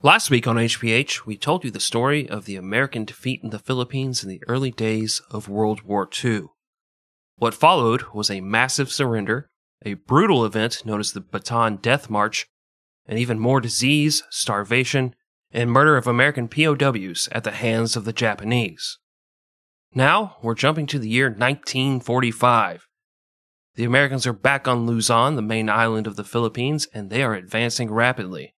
Last week on HPH, we told you the story of the American defeat in the Philippines in the early days of World War II. What followed was a massive surrender, a brutal event known as the Bataan Death March, and even more disease, starvation, and murder of American POWs at the hands of the Japanese. Now, we're jumping to the year 1945. The Americans are back on Luzon, the main island of the Philippines, and they are advancing rapidly.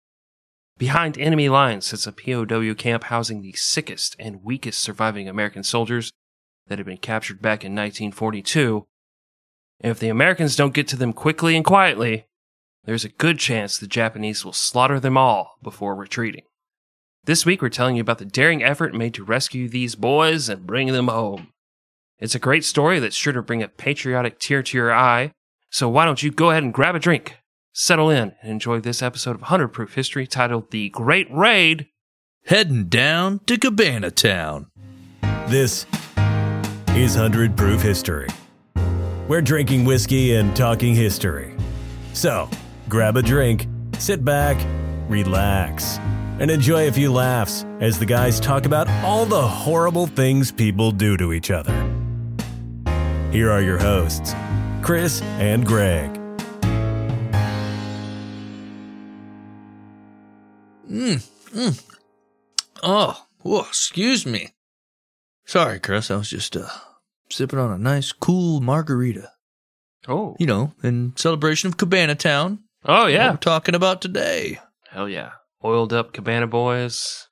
Behind enemy lines sits a POW camp housing the sickest and weakest surviving American soldiers that had been captured back in 1942. And if the Americans don't get to them quickly and quietly, there's a good chance the Japanese will slaughter them all before retreating. This week, we're telling you about the daring effort made to rescue these boys and bring them home. It's a great story that's sure to bring a patriotic tear to your eye, so why don't you go ahead and grab a drink, settle in, and enjoy this episode of 100 Proof History titled The Great Raid. Heading down to Cabana Town. This is 100 Proof History. We're drinking whiskey and talking history. So, grab a drink, sit back, relax, and enjoy a few laughs as the guys talk about all the horrible things people do to each other. Here are your hosts, Chris and Greg. Oh, whoa, excuse me. Sorry, Chris. I was just uh, sipping on a nice, cool margarita. Oh. You know, in celebration of Cabana Town. Oh, yeah. we're talking about today. Hell yeah. Oiled up Cabana Boys,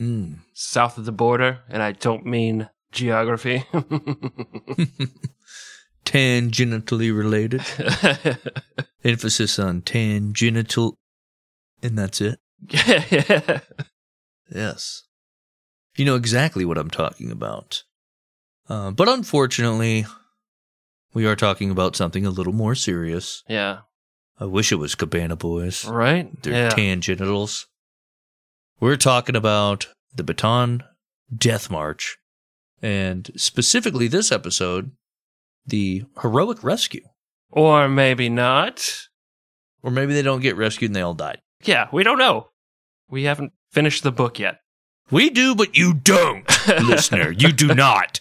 Mm. south of the border, and I don't mean geography. Tangentially related. Emphasis on tangential. And that's it. yeah. Yes. You know exactly what I'm talking about. Uh, but unfortunately, we are talking about something a little more serious. Yeah. I wish it was Cabana Boys. Right? Their yeah. tangenitals. We're talking about the Bataan Death March, and specifically this episode, the heroic rescue. or maybe not. Or maybe they don't get rescued and they all died. Yeah, we don't know. We haven't finished the book yet. We do, but you don't, listener. You do not.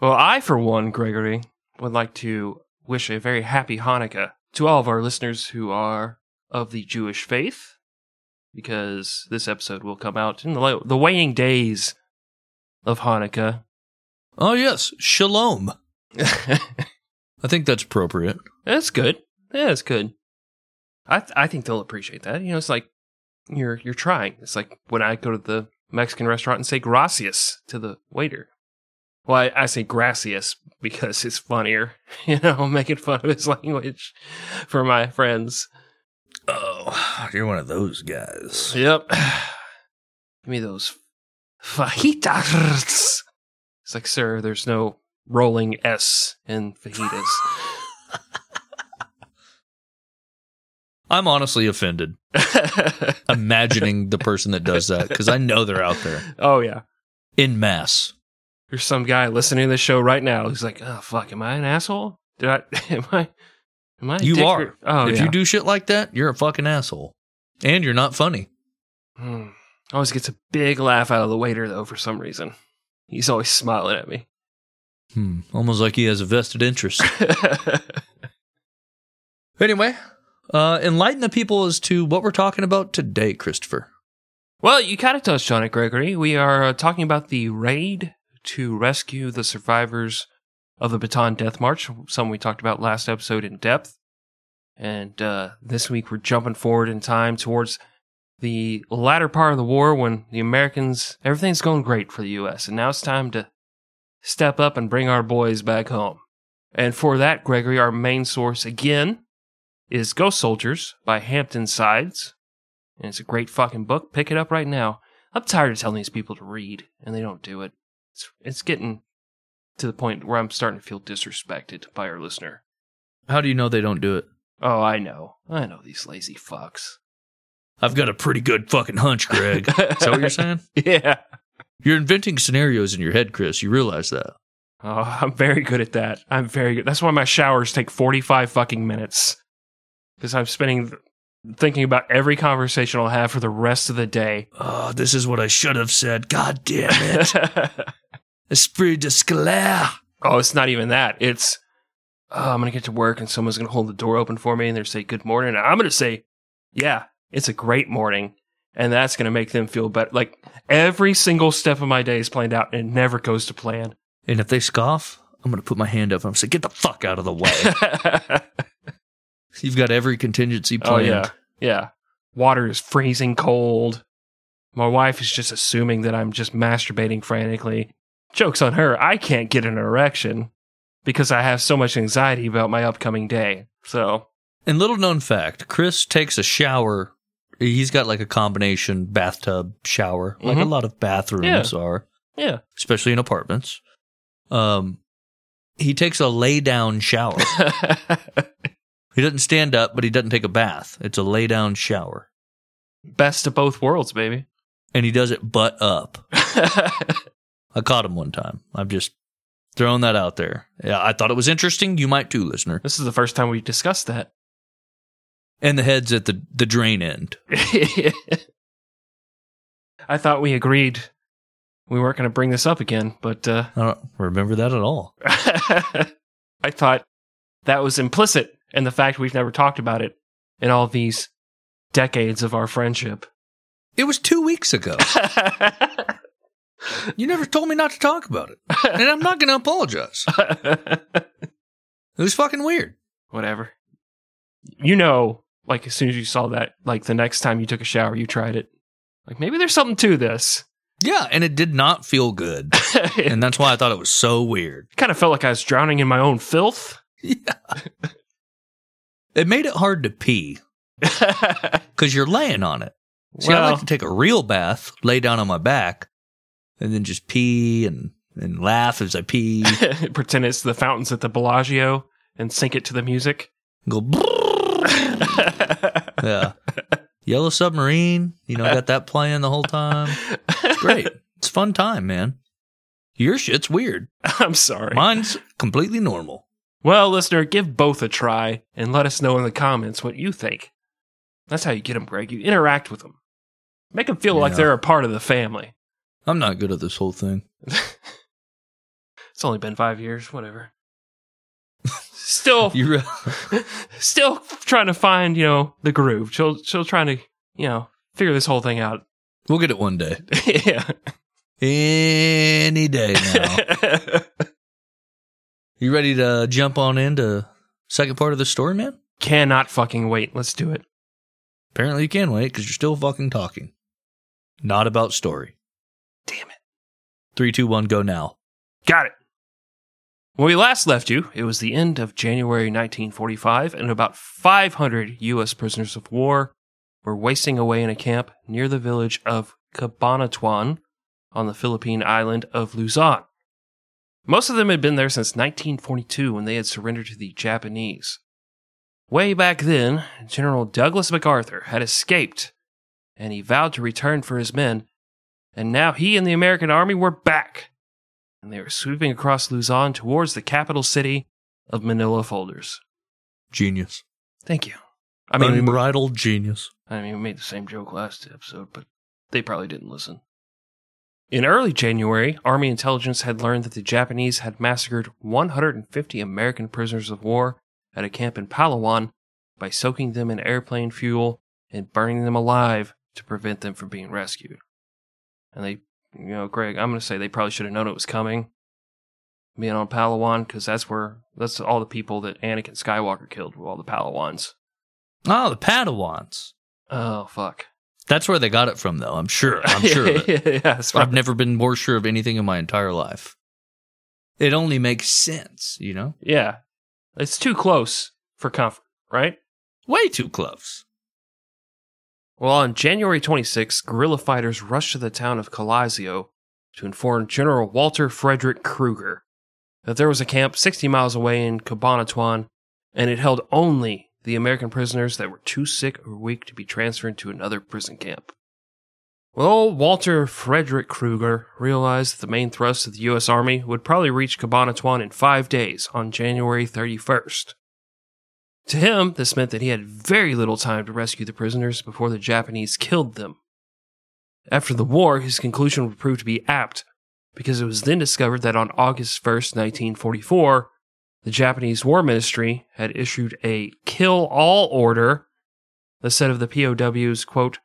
Well, I, for one, Gregory, would like to wish a very happy Hanukkah to all of our listeners who are of the Jewish faith, because this episode will come out in the, the waning days of Hanukkah. Oh, yes. Shalom. I think that's appropriate. That's good. Yeah, it's good. I th- I think they'll appreciate that. You know, it's like you're you're trying. It's like when I go to the Mexican restaurant and say gracias to the waiter. Well, I, I say gracias because it's funnier. You know, making fun of his language for my friends. Oh, you're one of those guys. Yep. Give me those fajitas. It's like, sir, there's no rolling S in fajitas. I'm honestly offended imagining the person that does that because I know they're out there oh yeah. in mass. There's some guy listening to the show right now who's like, "Oh fuck, am I an asshole? Did I? Am I? Am I? You dick are. or- Oh if yeah. you do shit like that, you're a fucking asshole. And you're not funny. Hmm. Always gets a big laugh out of the waiter though for some reason. He's always smiling at me. Hmm. Almost like he has a vested interest. anyway, uh, enlighten the people as to what we're talking about today, Christopher. well, you kind of touched on it, Gregory. We are uh, talking about the raid to rescue the survivors of the Bataan Death March, something we talked about last episode in depth. And uh, this week we're jumping forward in time towards the latter part of the war when the Americans, everything's going great for the U.S. And now it's time to step up and bring our boys back home. And for that, Gregory, our main source again is Ghost Soldiers by Hampton Sides. And it's a great fucking book. Pick it up right now. I'm tired of telling these people to read, and they don't do it. It's, it's getting to the point where I'm starting to feel disrespected by our listener. How do you know they don't do it? Oh, I know. I know these lazy fucks. I've got a pretty good fucking hunch, Greg. Is that what you're saying? Yeah. You're inventing scenarios in your head, Chris. You realize that. Oh, I'm very good at that. I'm very good. That's why my showers take 45 fucking minutes. Because I'm spending thinking about every conversation I'll have for the rest of the day. Oh, this is what I should have said. God damn it. Esprit de scalaire. oh, it's not even that. It's, oh, I'm going to get to work and someone's going to hold the door open for me and they're say good morning. And I'm going to say, yeah, it's a great morning. And that's going to make them feel better. Like every single step of my day is planned out and it never goes to plan. And if they scoff, I'm going to put my hand up and I'm say, get the fuck out of the way. You've got every contingency oh, yeah. Yeah. Water is freezing cold. My wife is just assuming that I'm just masturbating frantically. Joke's on her. I can't get an erection because I have so much anxiety about my upcoming day. So, And little known fact, Chris takes a shower. He's got like a combination bathtub shower, like a lot of bathrooms are, yeah. especially in apartments. Um, he takes a lay down shower. he doesn't stand up, but he doesn't take a bath. It's a lay down shower, Best of both worlds, baby. and he does it butt up. I caught him one time. I'm just throwing that out there. Yeah, I thought it was interesting. You might too, listener. this is the first time we discussed that. And the head's at the the drain end. I thought we agreed we weren't going to bring this up again, but uh, I don't remember that at all. I thought that was implicit in the fact we've never talked about it in all these decades of our friendship. It was two weeks ago. You never told me not to talk about it. And I'm not going to apologize. It was fucking weird. Whatever. You know, like as soon as you saw that, like the next time you took a shower, you tried it. Like maybe there's something to this. Yeah, and it did not feel good. And that's why I thought it was so weird. kind of felt like I was drowning in my own filth. Yeah. It made it hard to pee because you're laying on it. See, I well, like to take a real bath, lay down on my back, and then just pee and, and laugh as I pee. pretend it's the fountains at the Bellagio and sync it to the music. Go, yeah. Yellow Submarine, you know, got that playing the whole time. It's great. It's a fun time, man. Your shit's weird. I'm sorry. Mine's completely normal. Well, listener, give both a try and let us know in the comments what you think. That's how you get them, Greg. You interact with them. Make them feel like they're a part of the family. I'm not good at this whole thing. It's only been five years, whatever. Still, re- still trying to find, you know, the groove. Still, still trying to, you know, figure this whole thing out. we'll get it one day. yeah. Any day now. You ready to jump on into second part of the story, man? Cannot fucking wait. Let's do it. Apparently you can wait because you're still fucking talking. Not about story. Damn it. Three, two, one, go now. Got it. When we last left you, it was the end of January 1945, and about 500 U.S. prisoners of war were wasting away in a camp near the village of Cabanatuan on the Philippine island of Luzon. Most of them had been there since 1942 when they had surrendered to the Japanese. Way back then, General Douglas MacArthur had escaped, and he vowed to return for his men, and now he and the American Army were back and they were sweeping across Luzon towards the capital city of Manila Folders. Genius. Thank you. I mean, Unbridled genius. I mean, we made the same joke last episode, but they probably didn't listen. In early January, Army intelligence had learned that the Japanese had massacred 150 American prisoners of war at a camp in Palawan by soaking them in airplane fuel and burning them alive to prevent them from being rescued. And they, you know, Greg, I'm going to say they probably should have known it was coming, being on Palawan, because that's where, that's all the people that Anakin Skywalker killed were all the Palawans. Oh, the Padawans. Oh, fuck. That's where they got it from, though. I'm sure. I'm sure yeah, that's I've never been more sure of anything in my entire life. It only makes sense, you know? Yeah. It's too close for comfort, right? Way too close. Well, on January 26, guerrilla fighters rushed to the town of Calasiao to inform General Walter Frederick Krueger that there was a camp 60 miles away in Cabanatuan, and it held only the American prisoners that were too sick or weak to be transferred to another prison camp. Well, Walter Frederick Krueger realized that the main thrust of the U.S. Army would probably reach Cabanatuan in five days on January 31st. To him, this meant that he had very little time to rescue the prisoners before the Japanese killed them. After the war, his conclusion would prove to be apt, because it was then discovered that on August 1st, 1944, the Japanese War Ministry had issued a kill all order that said of the POWs, quote,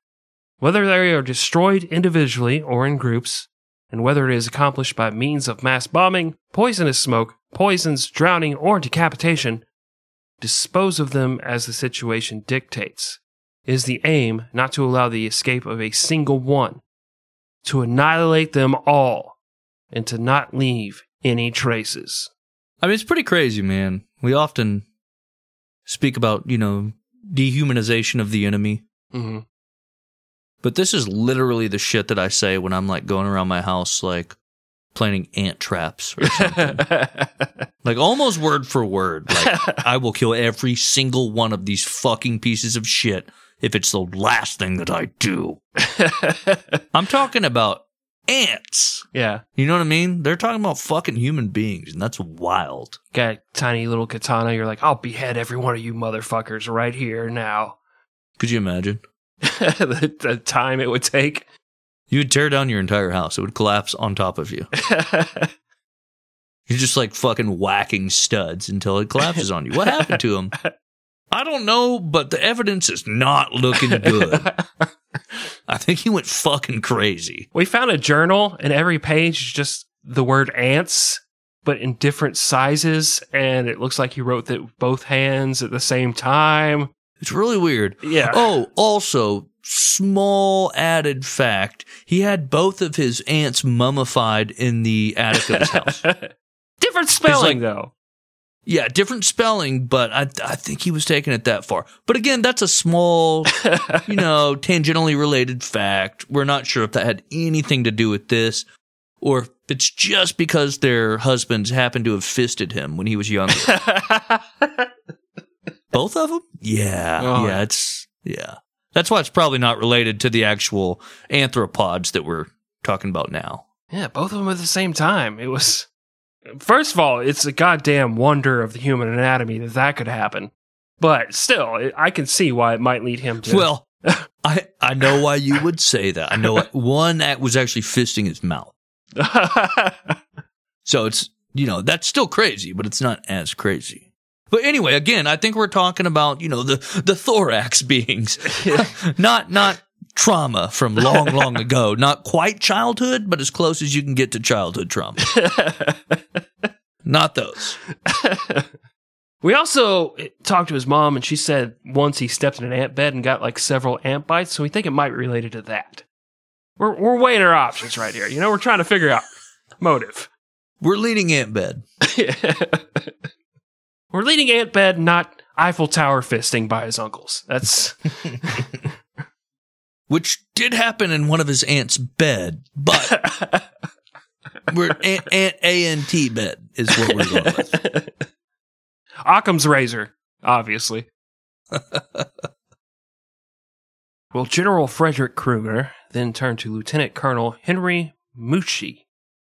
whether they are destroyed individually or in groups, and whether it is accomplished by means of mass bombing, poisonous smoke, poisons, drowning, or decapitation, dispose of them as the situation dictates. It is the aim not to allow the escape of a single one, to annihilate them all, and to not leave any traces. I mean, it's pretty crazy, man. We often speak about, you know, dehumanization of the enemy. Mm-hmm. But this is literally the shit that I say when I'm like going around my house, like planning ant traps or something. like almost word for word. Like, I will kill every single one of these fucking pieces of shit if it's the last thing that I do. I'm talking about ants. yeah. You know what I mean? They're talking about fucking human beings, and that's wild. Got a tiny little katana. You're like, I'll behead every one of you motherfuckers right here now. Could you imagine? the, the time it would take. You would tear down your entire house. It would collapse on top of you. You're just like fucking whacking studs until it collapses on you. What happened to him? I don't know, but the evidence is not looking good. I think he went fucking crazy. we found a journal, and every page is just the word ants, but in different sizes. And it looks like he wrote that with both hands at the same time. It's really weird. Yeah. Oh, also, small added fact he had both of his aunts mummified in the attic of his house. Different spelling, like- though. Yeah, different spelling, but I, I think he was taking it that far. But again, that's a small, you know, tangentially related fact. We're not sure if that had anything to do with this or if it's just because their husbands happened to have fisted him when he was younger. Both of them? Yeah. Oh. Yeah, it's, yeah. That's why it's probably not related to the actual anthropods that we're talking about now. yeah, both of them at the same time. It was. First of all, it's a goddamn wonder of the human anatomy that that could happen. But still, I can see why it might lead him to. Well, I, I know why you would say that. I know one that was actually fisting his mouth. So it's, you know, that's still crazy, but it's not as crazy. But anyway, again, I think we're talking about, you know, the, the thorax beings, not, not trauma from long, long ago, not quite childhood, but as close as you can get to childhood trauma. not those. We also talked to his mom, and she said once he stepped in an ant bed and got like several ant bites, so we think it might be related to that. We're, we're weighing our options right here. You know, we're trying to figure out motive. We're leading ant bed. we're leading ant bed, not Eiffel Tower fisting by his uncles. That's which did happen in one of his aunt's bed, but we're aunt, aunt A N T bed is what we're going with. Occam's razor, obviously. well, General Frederick Krueger then turned to Lieutenant Colonel Henry Mucci,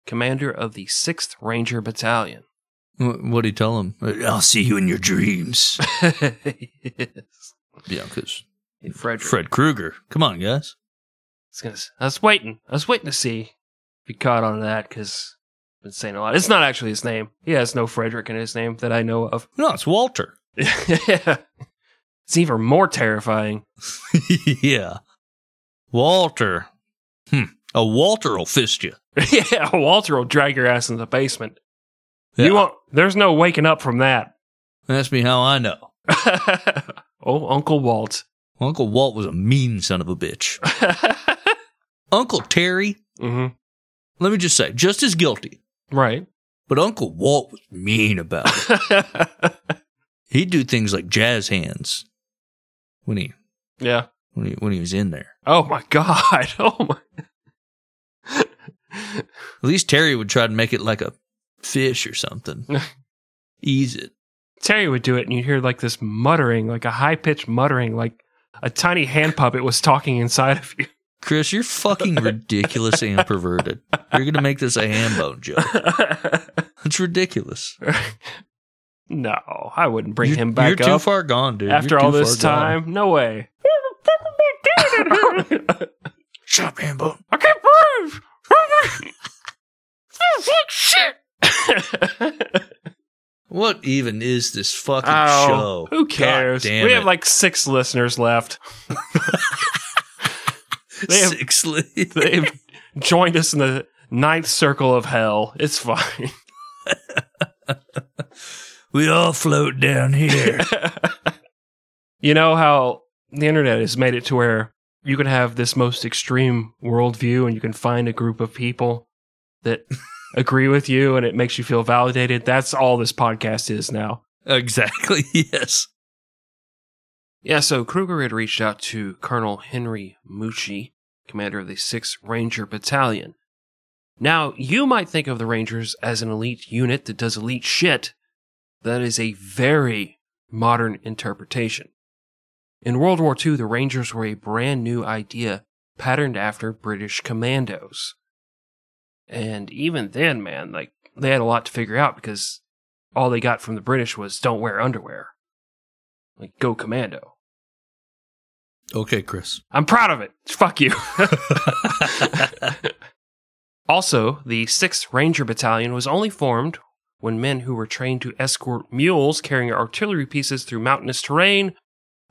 commander of the 6th Ranger Battalion. What do you tell him? I'll see you in your dreams. yes. Yeah, because Frederick. Fred Krueger. Come on, guys. I was, gonna, I was waiting. I was waiting to see if he caught on to that because I've been saying a lot. It's not actually his name. He has no Frederick in his name that I know of. No, it's Walter. yeah. it's even more terrifying. yeah. Walter. Hmm. A Walter will fist you. yeah, a Walter will drag your ass in the basement. Yeah. You won't. There's no waking up from that. Ask me how I know. oh, Uncle Walt. Uncle Walt was a mean son of a bitch. Uncle Terry, hmm let me just say, just as guilty. Right. But Uncle Walt was mean about it. He'd do things like jazz hands when he yeah. when he when he was in there. Oh my God. Oh my. At least Terry would try to make it like a fish or something. Ease it. Terry would do it, and you'd hear like this muttering, like a high pitched muttering, like a tiny hand puppet was talking inside of you. Chris, you're fucking ridiculous and perverted. You're gonna make this a ham bone joke. It's ridiculous. No, I wouldn't bring You're- him back You're too far gone, dude. after You're all this far gone. time. No way. Shut up, Hambo. I can't breathe. Shit. What even is this fucking Oh, show? who cares? We it. have like six listeners left. they have- six li- They've joined us in the ninth circle of hell. It's fine. we all float down here. you know how the internet has made it to where you can have this most extreme worldview and you can find a group of people that agree with you and it makes you feel validated. That's all this podcast is now. exactly. Yes. Yeah, so Krueger had reached out to Colonel Henry Mucci, commander of the 6th Ranger Battalion. Now, you might think of the Rangers as an elite unit that does elite shit. That is a very modern interpretation. In World War II, the Rangers were a brand new idea patterned after British commandos. And even then, man, like, they had a lot to figure out because all they got from the British was don't wear underwear. Like, go commando. Okay, Chris. I'm proud of it. Fuck you. also, the 6th Ranger Battalion was only formed when men who were trained to escort mules carrying artillery pieces through mountainous terrain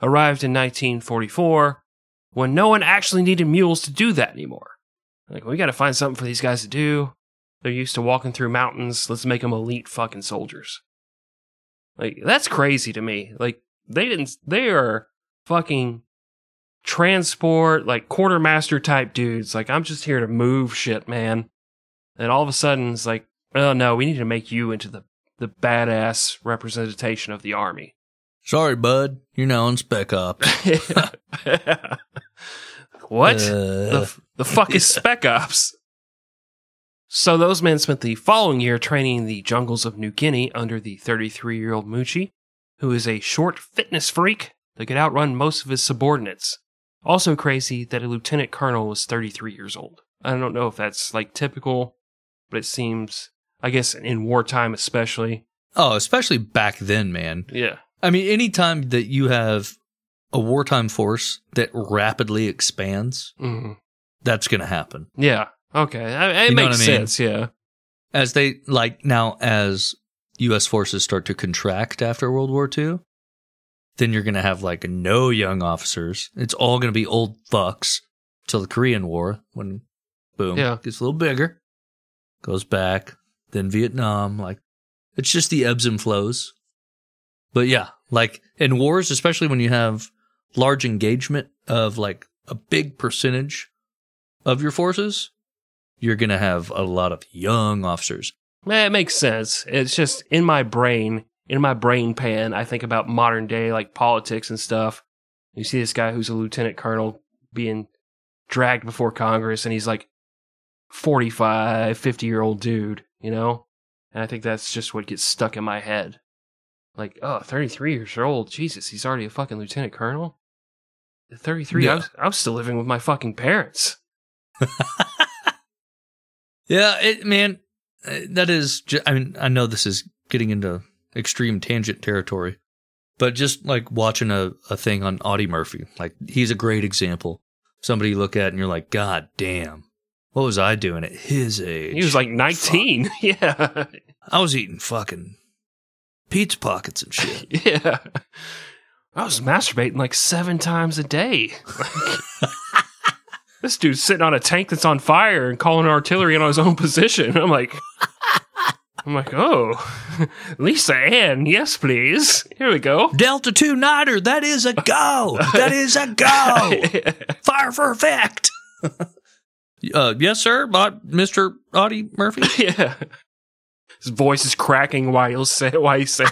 arrived in 1944 when no one actually needed mules to do that anymore. Like, we got to find something for these guys to do. They're used to walking through mountains. Let's make them elite fucking soldiers. Like, that's crazy to me. Like, they didn't, they are fucking transport, like quartermaster type dudes. Like, I'm just here to move shit, man. And all of a sudden, it's like, oh no, we need to make you into the, the badass representation of the army. Sorry, bud. You're now on Spec Ops. what? Uh, the, the fuck is Spec Ops? So those men spent the following year training in the jungles of New Guinea under the 33 year old Mucci, who is a short fitness freak that could outrun most of his subordinates. Also crazy that a lieutenant colonel was 33 years old. I don't know if that's like typical, but it seems, I guess in wartime especially. oh, especially back then, man. Yeah. I mean, anytime that you have a wartime force that rapidly expands, hmm that's going to happen. Yeah. Okay. I, it You know makes I mean? sense. Yeah. As they, like, now, as U.S. forces start to contract after World War II, then you're going to have, like, no young officers. It's all going to be old fucks till the Korean War when, boom, Yeah. gets a little bigger, goes back, then Vietnam. Like, it's just the ebbs and flows. But yeah, like in wars, especially when you have large engagement of like a big percentage of your forces, you're going to have a lot of young officers. It makes sense. It's just in my brain, in my brain pan, I think about modern day like politics and stuff. You see this guy who's a lieutenant colonel being dragged before Congress and he's like 45, 50 year old dude, you know? And I think that's just what gets stuck in my head. Like, oh, 33 years old. Jesus, he's already a fucking lieutenant colonel? At 33, I, Yeah. was, I was still living with my fucking parents. Yeah, it, man, uh, that is. I mean, I know this is getting into extreme tangent territory, but just like watching a, a thing on Audie Murphy, like he's a great example. Somebody you look at and you're like, God damn, what was I doing at his age? He was like 19. yeah. I was eating fucking pizza pockets and shit. Yeah. I was masturbating like seven times a day. This dude's sitting on a tank that's on fire and calling artillery on his own position. I'm like, I'm like, oh, Lisa Ann, yes, please. Here we go. Delta Two Niner, that is a go. That is a go. Fire for effect. uh, yes, sir, but Mister Audie Murphy. yeah. His voice is cracking while he'll say while he's saying.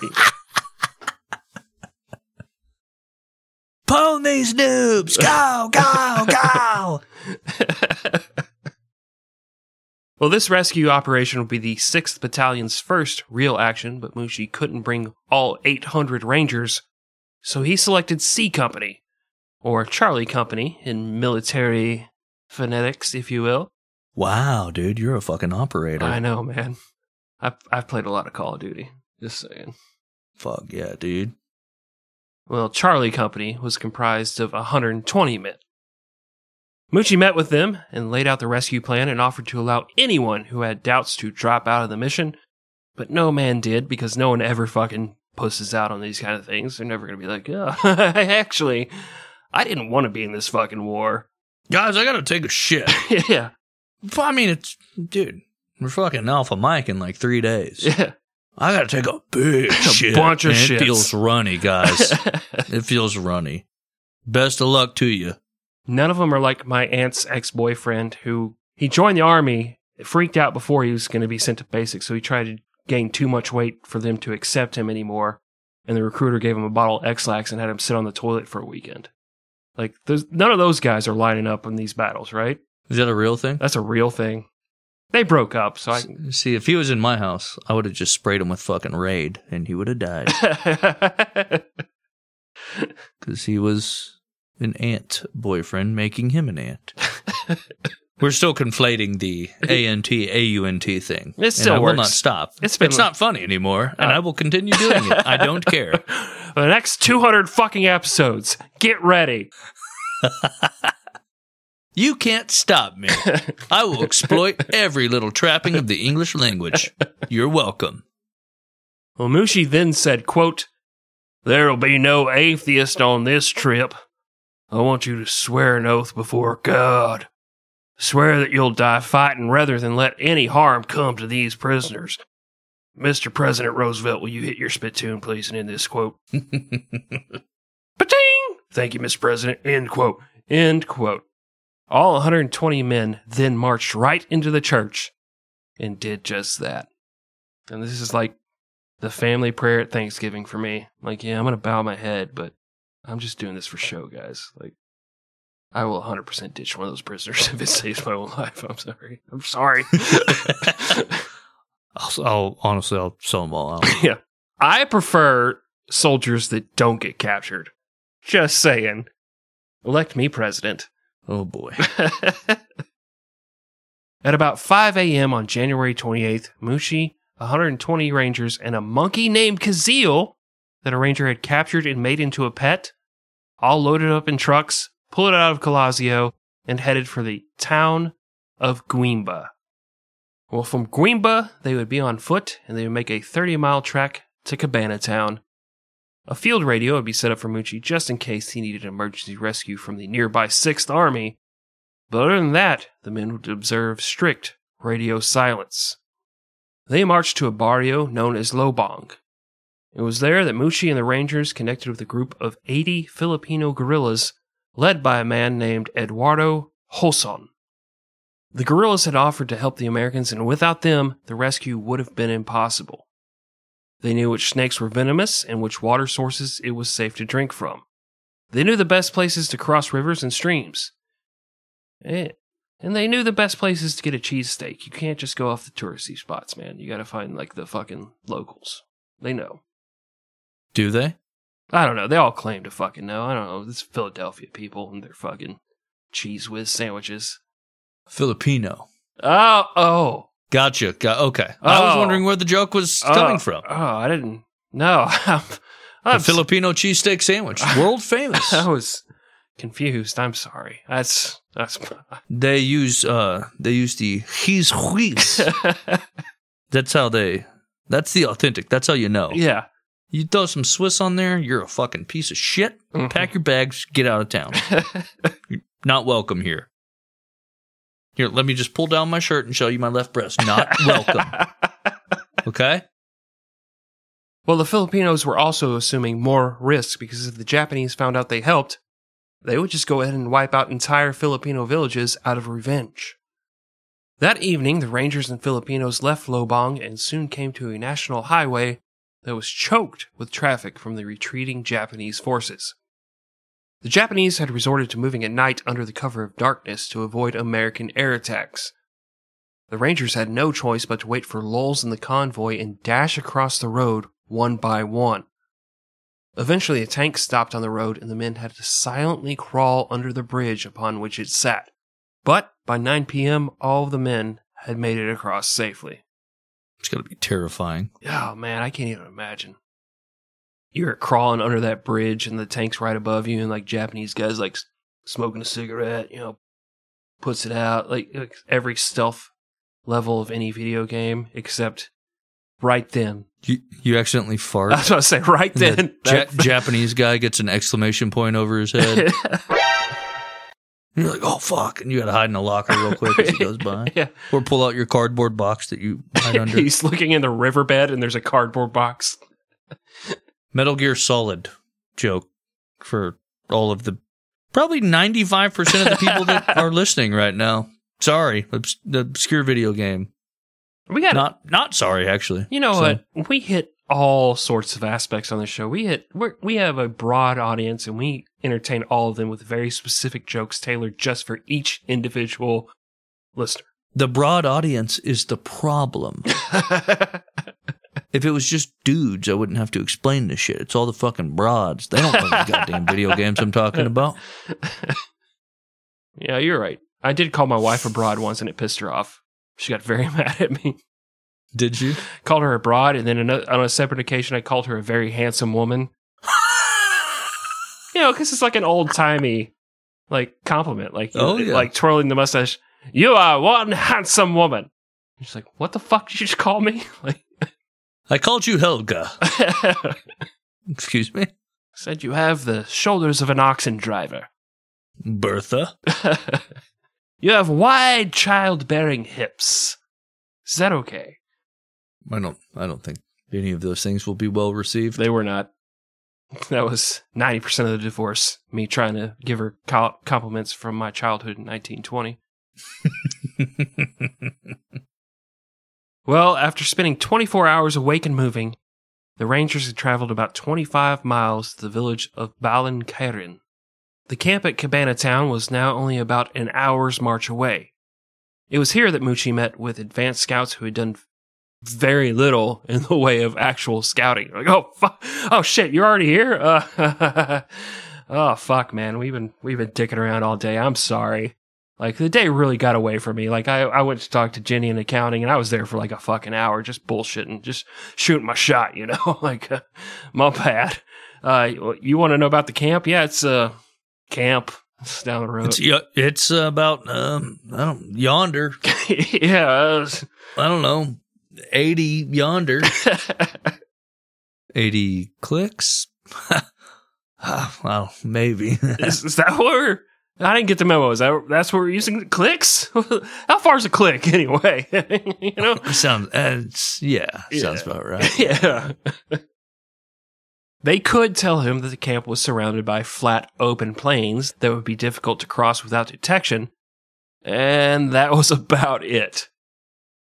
Pwn these noobs. Go, go, go. Well, this rescue operation would be the 6th Battalion's first real action, but Mucci couldn't bring all 800 Rangers, so he selected C Company, or Charlie Company in military phonetics, if you will. Wow, dude, you're a fucking operator. I know, man. I've, I've played a lot of Call of Duty, just saying. Fuck yeah, dude. Well, Charlie Company was comprised of 120 men. Mucci met with them and laid out the rescue plan and offered to allow anyone who had doubts to drop out of the mission, but no man did because no one ever fucking pusses out on these kind of things. They're never going to be like, oh, actually, I didn't want to be in this fucking war. Guys, I gotta take a shit. yeah, I mean, it's, dude, we're fucking Alpha Mike in like three days. yeah. I gotta take a big shit. bunch of and shits. It feels runny, guys. it feels runny. Best of luck to you. None of them are like my aunt's ex boyfriend who he joined the army, freaked out before he was going to be sent to basic, so he tried to gain too much weight for them to accept him anymore. And the recruiter gave him a bottle of Ex-Lax and had him sit on the toilet for a weekend. Like, there's, none of those guys are lining up in these battles, right? Is that a real thing? That's a real thing. They broke up, so I See, if he was in my house, I would have just sprayed him with fucking Raid and he would have died because he was an ant boyfriend making him an ant. We're still conflating the A N T A U N T thing. It still and I will not stop. It's been- it's not funny anymore, and Uh, I will continue doing it. I don't care. For the next 200 fucking episodes, get ready. You can't stop me. I will exploit every little trapping of the English language. You're welcome. Well, Mucci then said, quote, There'll be no atheist on this trip. I want you to swear an oath before God. Swear that you'll die fighting rather than let any harm come to these prisoners. Mr. President Roosevelt, will you hit your spittoon, please, and end this quote? Pating! Thank you, Mr. President. End quote. End quote. All 120 men then marched right into the church and did just that. And this is like the family prayer at Thanksgiving for me. Like, yeah, I'm going to bow my head, but I'm just doing this for show, guys. Like, I will 100% ditch one of those prisoners if it saves my own life. I'm sorry. I'm sorry. I'll, I'll honestly, I'll sell them all out. yeah. I prefer soldiers that don't get captured. Just saying. Elect me president. Oh boy. At about 5 a.m. on January 28th, Mucci, 120 rangers, and a monkey named Kazeel that a ranger had captured and made into a pet, all loaded up in trucks, pulled out of Calasiao, and headed for the town of Guimba. Well, from Guimba, they would be on foot and they would make a 30 mile trek to Cabana Town. A field radio would be set up for Mucci just in case he needed emergency rescue from the nearby 6th Army. But other than that, the men would observe strict radio silence. They marched to a barrio known as Lobong. It was there that Mucci and the Rangers connected with a group of 80 Filipino guerrillas led by a man named Eduardo Joson. The guerrillas had offered to help the Americans, and without them, the rescue would have been impossible. They knew which snakes were venomous and which water sources it was safe to drink from. They knew the best places to cross rivers and streams. Eh, And they knew the best places to get a cheesesteak. You can't just go off the touristy spots, man. You gotta find, like, the fucking locals. They know. Do they? I don't know. They all claim to fucking know. I don't know. It's Philadelphia people and their fucking Cheez Whiz sandwiches. Filipino. Oh, oh. Gotcha. Got, okay. I was Oh. wondering where the joke was oh, coming from. Oh, I didn't. No. I'm, The Filipino cheesesteak sandwich, world famous. I was confused. I'm sorry. That's that's. They use uh they use the his huis. That's how they. That's the authentic. That's how you know. yeah. You throw some Swiss on there, you're a fucking piece of shit. Mhm. Pack your bags, get out of town. You're not welcome here. Here, let me just pull down my shirt and show you my left breast. Not welcome. Okay? Well, the Filipinos were also assuming more risk because if the Japanese found out they helped, they would just go ahead and wipe out entire Filipino villages out of revenge. That evening, the Rangers and Filipinos left Lobong and soon came to a national highway that was choked with traffic from the retreating Japanese forces. The Japanese had resorted to moving at night under the cover of darkness to avoid American air attacks. The Rangers had no choice but to wait for lulls in the convoy and dash across the road one by one. Eventually, a tank stopped on the road, and the men had to silently crawl under the bridge upon which it sat. But by 9 p.m., all of the men had made it across safely. It's got to be terrifying. Oh man, I can't even imagine. You're crawling under that bridge and the tank's right above you, and like Japanese guys like smoking a cigarette, you know, puts it out like, like every stealth level of any video game, except right then. You, you accidentally fart. I was about to say right then. the Ja- Japanese guy gets an exclamation point over his head. You're like, oh fuck, and you got to hide in a locker real quick as he goes by, yeah, or pull out your cardboard box that you hide under. he's looking in the riverbed and there's a cardboard box. Metal Gear Solid joke for all of the probably 95% of the people that are listening right now. Sorry, obs- the obscure video game. We got Not not sorry actually. You know So- what? We hit all sorts of aspects on the show. We hit we're, we have a broad audience, and we entertain all of them with very specific jokes tailored just for each individual listener. The broad audience is the problem. If it was just dudes, I wouldn't have to explain this shit. It's all the fucking broads. They don't know the goddamn video games I'm talking about. yeah, you're right. I did call my wife a broad once, and it pissed her off. She got very mad at me. Did you? Called her a broad, and then on a separate occasion, I called her a very handsome woman. You know, because it's like an old timey like compliment, like Oh, yeah. like twirling the mustache. You are one handsome woman. She's like, "What the fuck did you just call me?" Like, I called you Helga. Excuse me? said you have the shoulders of an oxen driver. Bertha. you have wide childbearing hips. Is that okay? I don't I don't think any of those things will be well received. They were not. That was 90% of the divorce. Me trying to give her compliments from my childhood in 1920. Well, after spending 24 hours awake and moving, the Rangers had traveled about 25 miles to the village of Balincarin. The camp at Cabana Town was now only about an hour's march away. It was here that Mucci met with advanced scouts who had done very little in the way of actual scouting. Like, oh, fu- oh shit, you're already here. Uh, oh fuck, man, we've been we've been dicking around all day. I'm sorry. Like the day really got away from me. Like I, I went to talk to Jenny in accounting, and I was there for like a fucking hour, just bullshitting, just shooting my shot. You know, like uh, my bad. Uh, you want to know about the camp? Yeah, it's uh camp. It's down the road. It's it's about um I don't yonder. yeah. uh, I don't know. 80 yonder. 80 clicks? well, maybe. is, is that where I didn't get the memo? Is that that's what we're using clicks? How far is a click anyway? you know? sounds uh, yeah, Yeah. sounds about right. yeah. they could tell him that the camp was surrounded by flat, open plains that would be difficult to cross without detection, and that was about it.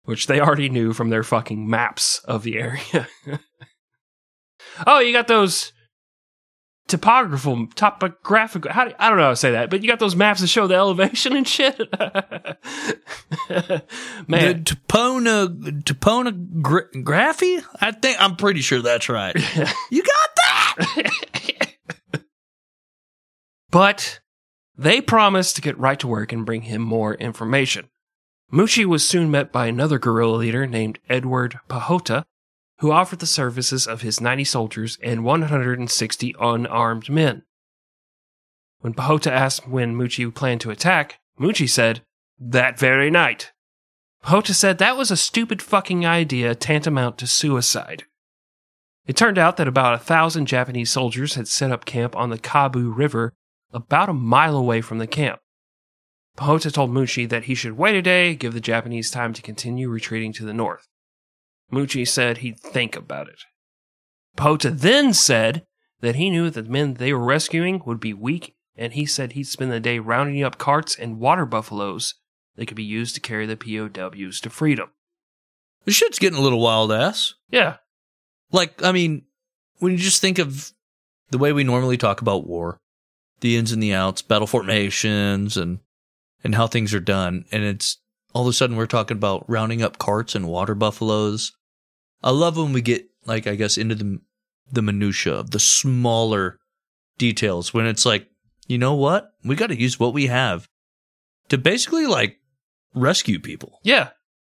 Which they already knew from their fucking maps of the area. oh, you got those topographical, topographical. How do, I don't know how to say that, but you got those maps that show the elevation and shit. Man, The Topona Toponography? I think I'm pretty sure that's right. you got that? But they promised to get right to work and bring him more information. Mucci was soon met by another guerrilla leader named Edward Pajota, who offered the services of his 90 soldiers and 160 unarmed men. When Pajota asked when Mucci planned to attack, Mucci said, that very night. Pajota said that was a stupid fucking idea tantamount to suicide. It turned out that about a thousand Japanese soldiers had set up camp on the Cabu River about a mile away from the camp. Pajota told Mucci that he should wait a day, give the Japanese time to continue retreating to the north. Mucci said he'd think about it. Pajota then said that he knew that the men they were rescuing would be weak, and he said he'd spend the day rounding up carts and water buffaloes that could be used to carry the POWs to freedom. This shit's getting a little wild ass. Yeah, Like, I mean, when you just think of the way we normally talk about war, the ins and the outs, battle formations, and and how things are done, and it's all of a sudden we're talking about rounding up carts and water buffaloes. I love when we get like I guess into the the minutia of the smaller details when it's like, you know what, we got to use what we have to basically like rescue people. yeah.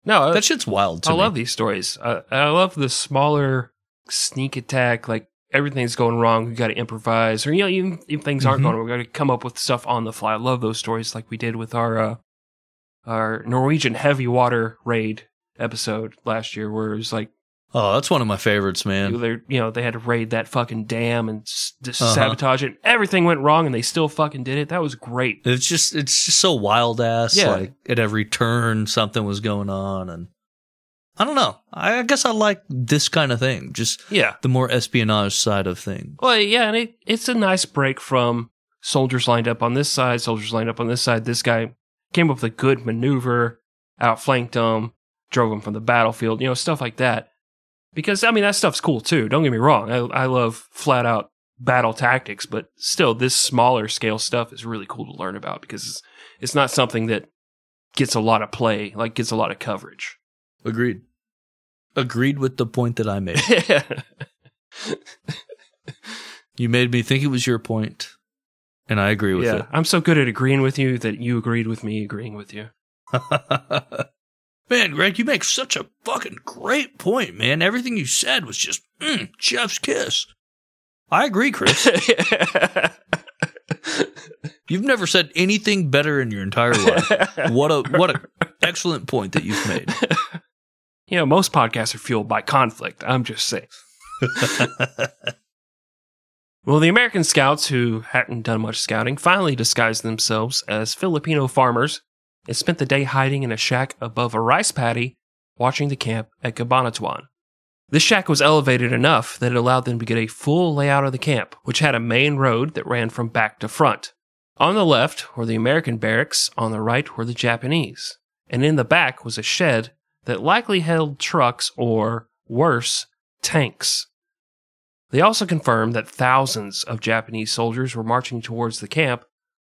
No, That shit's wild I me. love these stories. I, I love the smaller sneak attack, like everything's going wrong. We got to improvise, or you know, even if things aren't Mhm. going, we got to come up with stuff on the fly. I love those stories, like we did with our uh, our Norwegian heavy water raid episode last year, where it was like Oh, that's one of my favorites, man. they you know they had to raid that fucking dam and s- just Uh-huh. sabotage it. Everything went wrong, and they still fucking did it. That was great. It's just it's just so wild ass. Yeah. Like at every turn something was going on and I don't know. I guess I like this kind of thing. Just Yeah. the more espionage side of things. Well, yeah, and it, it's a nice break from soldiers lined up on this side, soldiers lined up on this side. This guy came up with a good maneuver, outflanked them, drove them from the battlefield, you know, stuff like that. Because, I mean, that stuff's cool too. Don't get me wrong. I, I love flat out battle tactics, but still, this smaller scale stuff is really cool to learn about because it's, it's not something that gets a lot of play, like gets a lot of coverage. Agreed. Agreed with the point that I made. you made me think it was your point, and I agree with yeah, I'm so good at agreeing with you that you agreed with me agreeing with you. man, Greg, you make such a fucking great point, man. Everything you said was just mm, Jeff's kiss. I agree, Chris. You've never said anything better in your entire life. What a what a excellent point that you've made. you know, most podcasts are fueled by conflict. I'm just saying. Well, the American scouts who hadn't done much scouting finally disguised themselves as Filipino farmers and spent the day hiding in a shack above a rice paddy watching the camp at Cabanatuan. This shack was elevated enough that it allowed them to get a full layout of the camp, which had a main road that ran from back to front. On the left were the American barracks, on the right were the Japanese, and in the back was a shed that likely held trucks or, worse, tanks. They also confirmed that thousands of Japanese soldiers were marching towards the camp,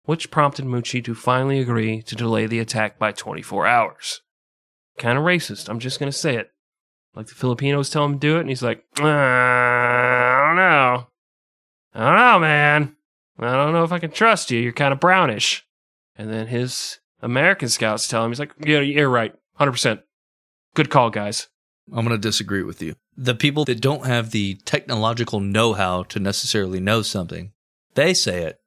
which prompted Mucci to finally agree to delay the attack by 24 hours. Kind of racist, I'm just going to say it. Like the Filipinos tell him to do it, and he's like, uh, I don't know. I don't know, man. I don't know if I can trust you. You're kind of brownish. And then his American scouts tell him, he's like, yeah, you're right. 100%. Good call, guys. I'm going to disagree with you. The people that don't have the technological know how to necessarily know something, they say it.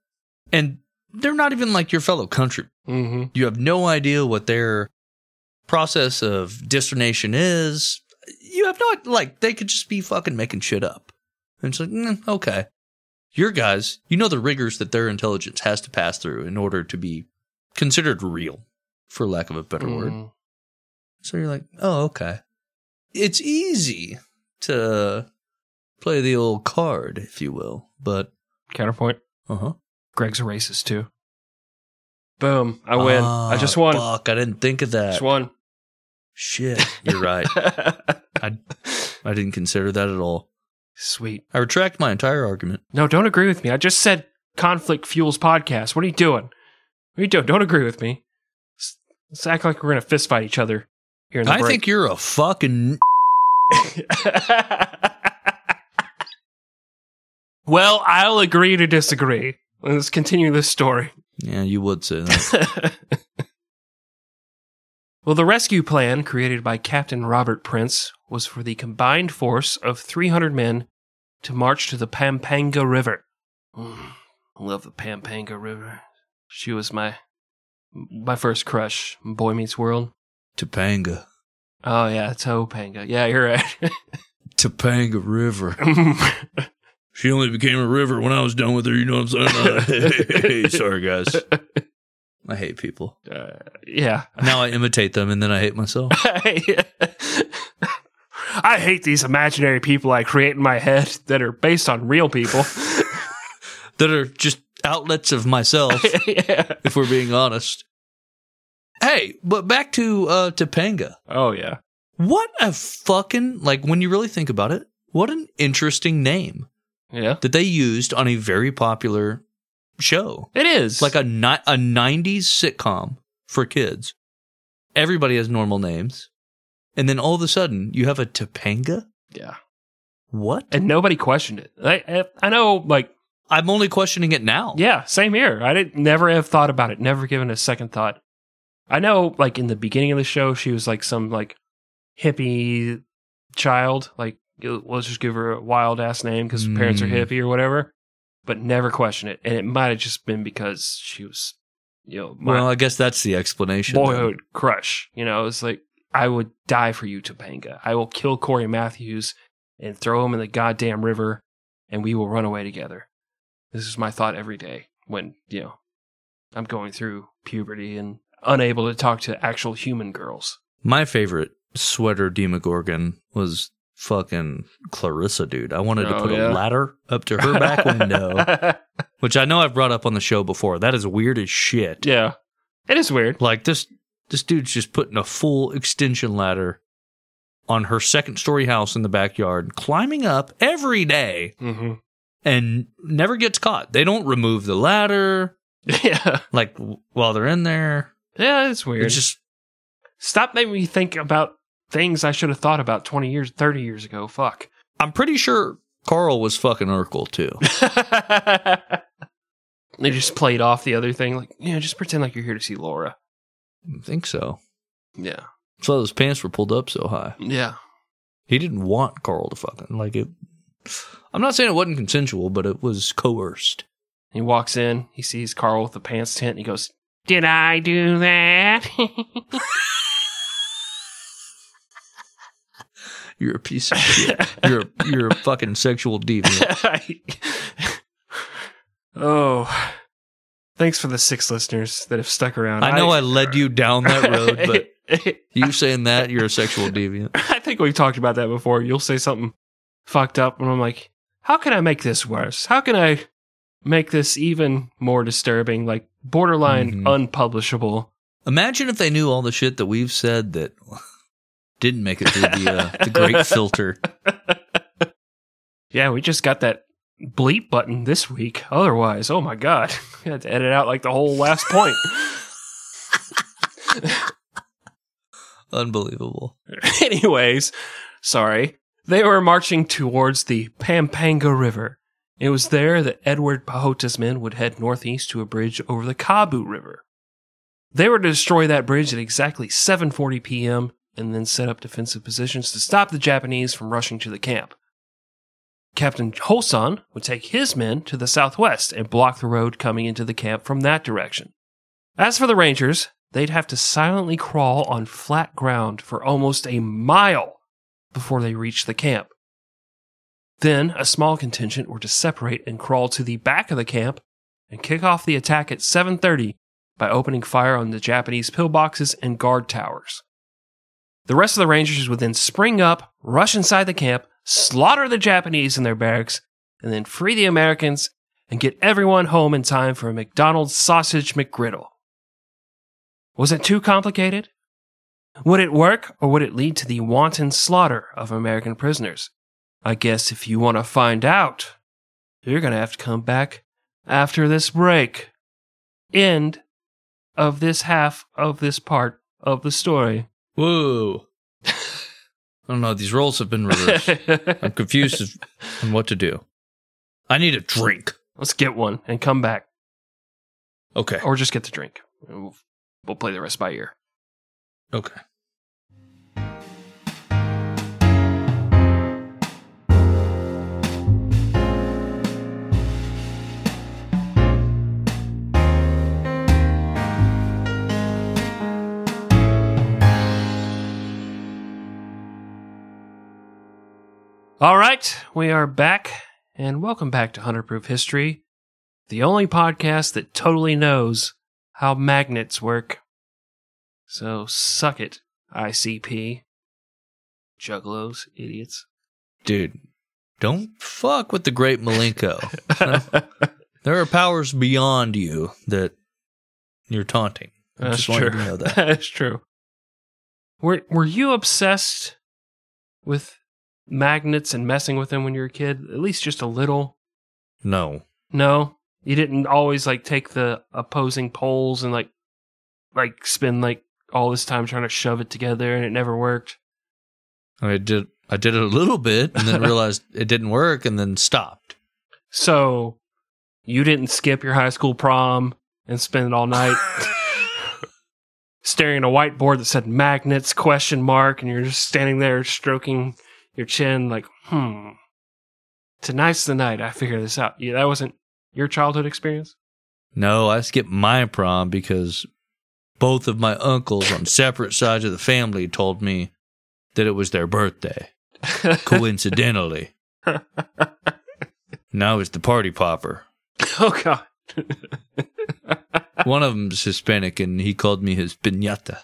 And they're not even like your fellow country. Mm-hmm. You have no idea what their process of destination is. You have no, like, they could just be fucking making shit up. And it's like, mm, okay. Your guys, you know the rigors that their intelligence has to pass through in order to be considered real, for lack of a better word. Mm. So you're like, oh, okay. It's easy to play the old card, if you will, but Counterpoint. uh huh. Greg's a racist too. Boom. I win. I just won. Fuck, I didn't think of that. Just won. Shit, you're right. I I didn't consider that at all. Sweet. I retract my entire argument. No, don't agree with me. I just said conflict fuels podcast. What are you doing? What are you doing? Don't agree with me. Let's- Let's act like we're gonna fist fight each other here in the I break. think you're a fucking. well, I'll agree to disagree. Let's continue this story. Yeah, you would say that. well, the rescue plan created by Captain Robert Prince was for the combined force of 300 men to march to the Pampanga River. Mm, I love the Pampanga River. She was my my first crush. Boy Meets World. Topanga. Oh yeah, Topanga. Yeah, you're right. Topanga River. She only became a river when I was done with her. You know what I'm saying? hey, sorry, guys. I hate people. uh, yeah. Now I imitate them and then I hate myself. I hate these imaginary people I create in my head that are based on real people. that are just outlets of myself, yeah. if we're being honest. Hey, but back to uh Topanga. Oh yeah. What a fucking like when you really think about it, what an interesting name Yeah. that they used on a very popular show. It is. Like a ni- a 90s sitcom for kids. Everybody has normal names. And then all of a sudden, you have a Topanga? yeah. What? And nobody questioned it. I I, I know like I'm only questioning it now. yeah, same here. I didn't never have thought about it, never given a second thought. I know like in the beginning of the show she was like some like hippie child, like let's just give her a wild ass name because her parents are Mm. hippie or whatever, but never question it. And it might have just been because she was, you know, Well, I guess that's the explanation. boyhood crush. You know, it's like I would die for you, Topanga. I will kill Cory Matthews and throw him in the goddamn river, and we will run away together. This is my thought every day when you know I'm going through puberty and unable to talk to actual human girls. My favorite sweater Demogorgon was fucking Clarissa, dude. I wanted to Oh, put yeah? a ladder up to her back window, which I know I've brought up on the show before. That is weird as shit. yeah, it is weird. Like this, this dude's just putting a full extension ladder on her second story house in the backyard, climbing up every day, Mm-hmm. and never gets caught. They don't remove the ladder Yeah, like while they're in there. Yeah, it's weird. It's just Stop making me think about things I should have thought about 20 years, 30 years ago. Fuck. I'm pretty sure Carl was fucking Urkel too. they just played off the other thing, like, yeah, just pretend like you're here to see Laura. I think so. Yeah. So those pants were pulled up so high. Yeah. He didn't want Carl to fucking like it. I'm not saying it wasn't consensual, but it was coerced. He walks in, he sees Carl with the pants tent, and he goes, Did I do that? You're a piece of shit. You're a, you're a fucking sexual deviant. oh. Thanks for the six listeners that have stuck around. I know I led you down that road, but you saying that you're a sexual deviant. I think we've talked about that before. You'll say something fucked up, and I'm like, how can I make this worse? How can I make this even more disturbing? Like borderline Mhm. unpublishable. Imagine if they knew all the shit that we've said that didn't make it through the uh, the great filter. Yeah, we just got that bleep button this week. Otherwise, oh my god, we had to edit out like the whole last point. Unbelievable. Anyways, sorry. They were marching towards the Pampanga River. It was there that Edward Pajota's men would head northeast to a bridge over the Cabu River. They were to destroy that bridge at exactly 7:40 p.m. and then set up defensive positions to stop the Japanese from rushing to the camp. Captain Joson would take his men to the southwest and block the road coming into the camp from that direction. As for the Rangers, they'd have to silently crawl on flat ground for almost a mile before they reached the camp. Then a small contingent were to separate and crawl to the back of the camp and kick off the attack at 7:30 by opening fire on the Japanese pillboxes and guard towers. The rest of the Rangers would then spring up, rush inside the camp, slaughter the Japanese in their barracks, and then free the Americans and get everyone home in time for a McDonald's sausage McGriddle. Was it too complicated? Would it work, or would it lead to the wanton slaughter of American prisoners? I guess if you want to find out, you're going to have to come back after this break. End of this half of this part of the story. Whoa. I don't know. These roles have been reversed. I'm confused on what to do. I need a drink. Let's get one and come back, Okay. or just get the drink. We'll, we'll play the rest by ear. Okay. All right, we are back, and welcome back to 100 Proof History, the only podcast that totally knows how magnets work. So suck it, ICP. Juggalos, idiots. Dude, don't fuck with the great Malenko. there are powers beyond you that you're taunting. I That's just true. to know that. That's true. Were Were you obsessed with magnets and messing with them when you were a kid? At least just a little. No. No, you didn't always like take the opposing poles and like like spend like all this time trying to shove it together and it never worked. I did I did it a little bit and then realized it didn't work and then stopped. So you didn't skip your high school prom and spend it all night staring at a whiteboard that said magnets question mark and you're just standing there stroking your chin, like, hmm, tonight's the night I figure this out. Yeah, that wasn't your childhood experience? No, I skipped my prom because both of my uncles on separate sides of the family told me that it was their birthday, coincidentally. now I was the party popper. oh, God. One of them's Hispanic, and he called me his piñata.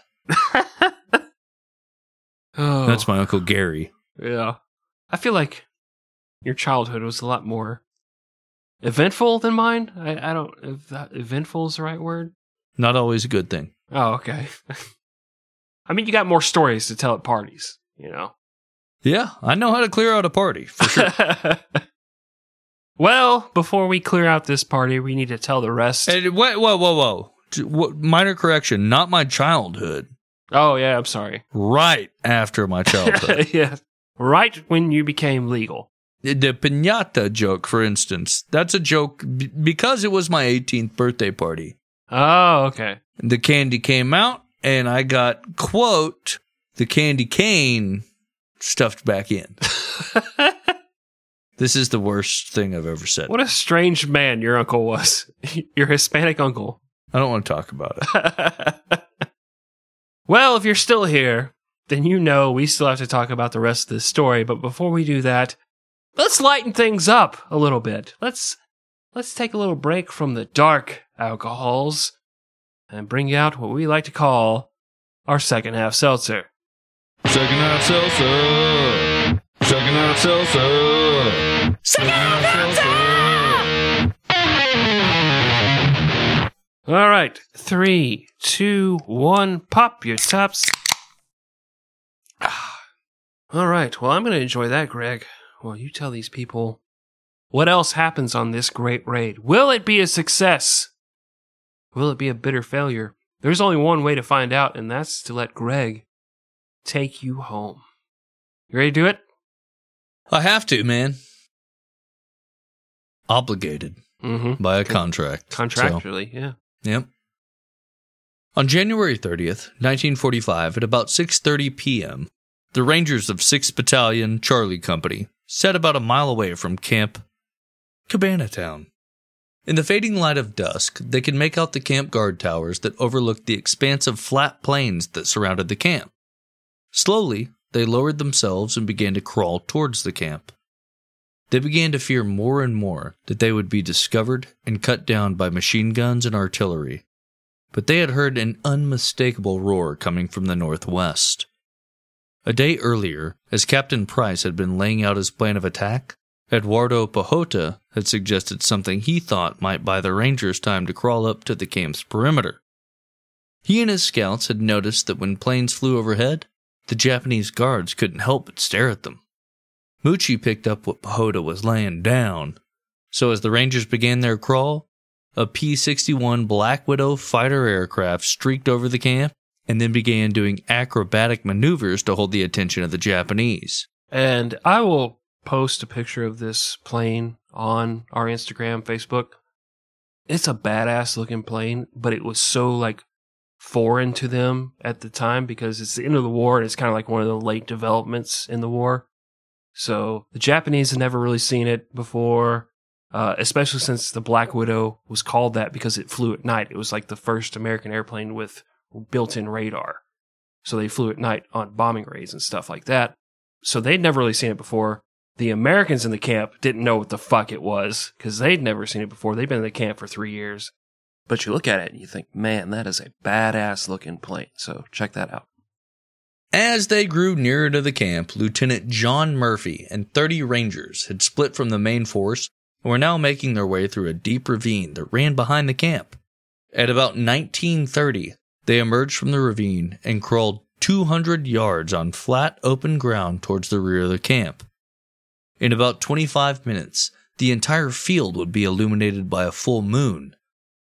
oh, That's my uncle Gary. Yeah. I feel like your childhood was a lot more eventful than mine. I, I don't, if that eventful is the right word. Not always a good thing. Oh, okay. I mean, you got more stories to tell at parties, you know? Yeah, I know how to clear out a party for sure. well, before we clear out this party, we need to tell the rest. Hey, wait, whoa, whoa, whoa. Minor correction, not my childhood. Oh, yeah, I'm sorry. Right after my childhood. yeah. Right when you became legal. the pinata joke, for instance, that's a joke b- because it was my 18th birthday party. Oh, okay. The candy came out, and I got, quote, the candy cane stuffed back in. This is the worst thing I've ever said. what a strange man your uncle was. your Hispanic uncle. I don't want to talk about it. well, if you're still here, then you know we still have to talk about the rest of this story. But before we do that, let's lighten things up a little bit. Let's let's take a little break from the dark alcohols and bring out what we like to call our second half seltzer. Second half seltzer. Second half seltzer. Second half seltzer. All right, three, two, one, pop your tops. All right, well, I'm going to enjoy that, Greg. Well, you tell these people what else happens on this great raid. Will it be a success? Will it be a bitter failure? There's only one way to find out, and that's to let Greg take you home. You ready to do it? I have to, man. Obligated Mm-hmm. by a contract. So- Contractually, yeah. Yep. On January 30th, 1945, at about 6:30 p.m., the Rangers of 6th Battalion Charlie Company set about a mile away from Camp Cabana Town. In the fading light of dusk, they could make out the camp guard towers that overlooked the expanse of flat plains that surrounded the camp. Slowly, they lowered themselves and began to crawl towards the camp. They began to fear more and more that they would be discovered and cut down by machine guns and artillery. But they had heard an unmistakable roar coming from the northwest. A day earlier, as Captain Prince had been laying out his plan of attack, Eduardo Pajota had suggested something he thought might buy the Rangers time to crawl up to the camp's perimeter. He and his scouts had noticed that when planes flew overhead, the Japanese guards couldn't help but stare at them. Mucci picked up what Pajota was laying down. So as the Rangers began their crawl, a P 61 Black Widow fighter aircraft streaked over the camp and then began doing acrobatic maneuvers to hold the attention of the Japanese. And I will post a picture of this plane on our Instagram, Facebook. It's a badass looking plane, but it was so like foreign to them at the time because it's the end of the war and it's kind of like one of the late developments in the war. So the Japanese had never really seen it before, uh, especially since the Black Widow was called that because it flew at night. It was like the first American airplane with built in radar. So they flew at night on bombing raids and stuff like that. So they'd never really seen it before. The Americans in the camp didn't know what the fuck it was because they'd never seen it before. They'd been in the camp for three years. But you look at it and you think, man, that is a badass looking plane. So check that out. As they grew nearer to the camp, Lieutenant John Murphy and 30 Rangers had split from the main force were now making their way through a deep ravine that ran behind the camp. At about 1930, they emerged from the ravine and crawled 200 yards on flat, open ground towards the rear of the camp. In about 25 minutes, the entire field would be illuminated by a full moon.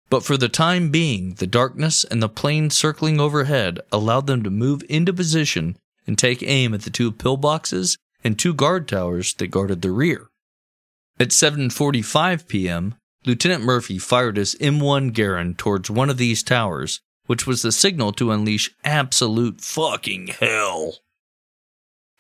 But for the time being, the darkness and the plane circling overhead allowed them to move into position and take aim at the two pillboxes and two guard towers that guarded the rear. At 7:45 p.m., Lieutenant Murphy fired his M1 Garand towards one of these towers, which was the signal to unleash absolute fucking hell.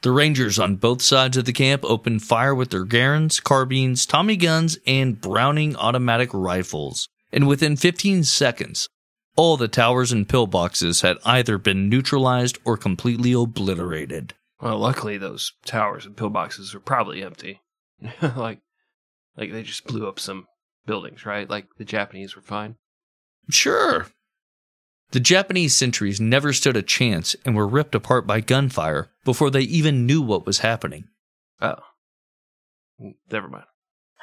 The Rangers on both sides of the camp opened fire with their Garands, carbines, Tommy guns, and Browning automatic rifles. And within 15 seconds, all the towers and pillboxes had either been neutralized or completely obliterated. Well, luckily those towers and pillboxes were probably empty. like, like they just blew up some buildings, right? Like the Japanese were fine. Sure. The Japanese sentries never stood a chance and were ripped apart by gunfire before they even knew what was happening. Oh, never mind.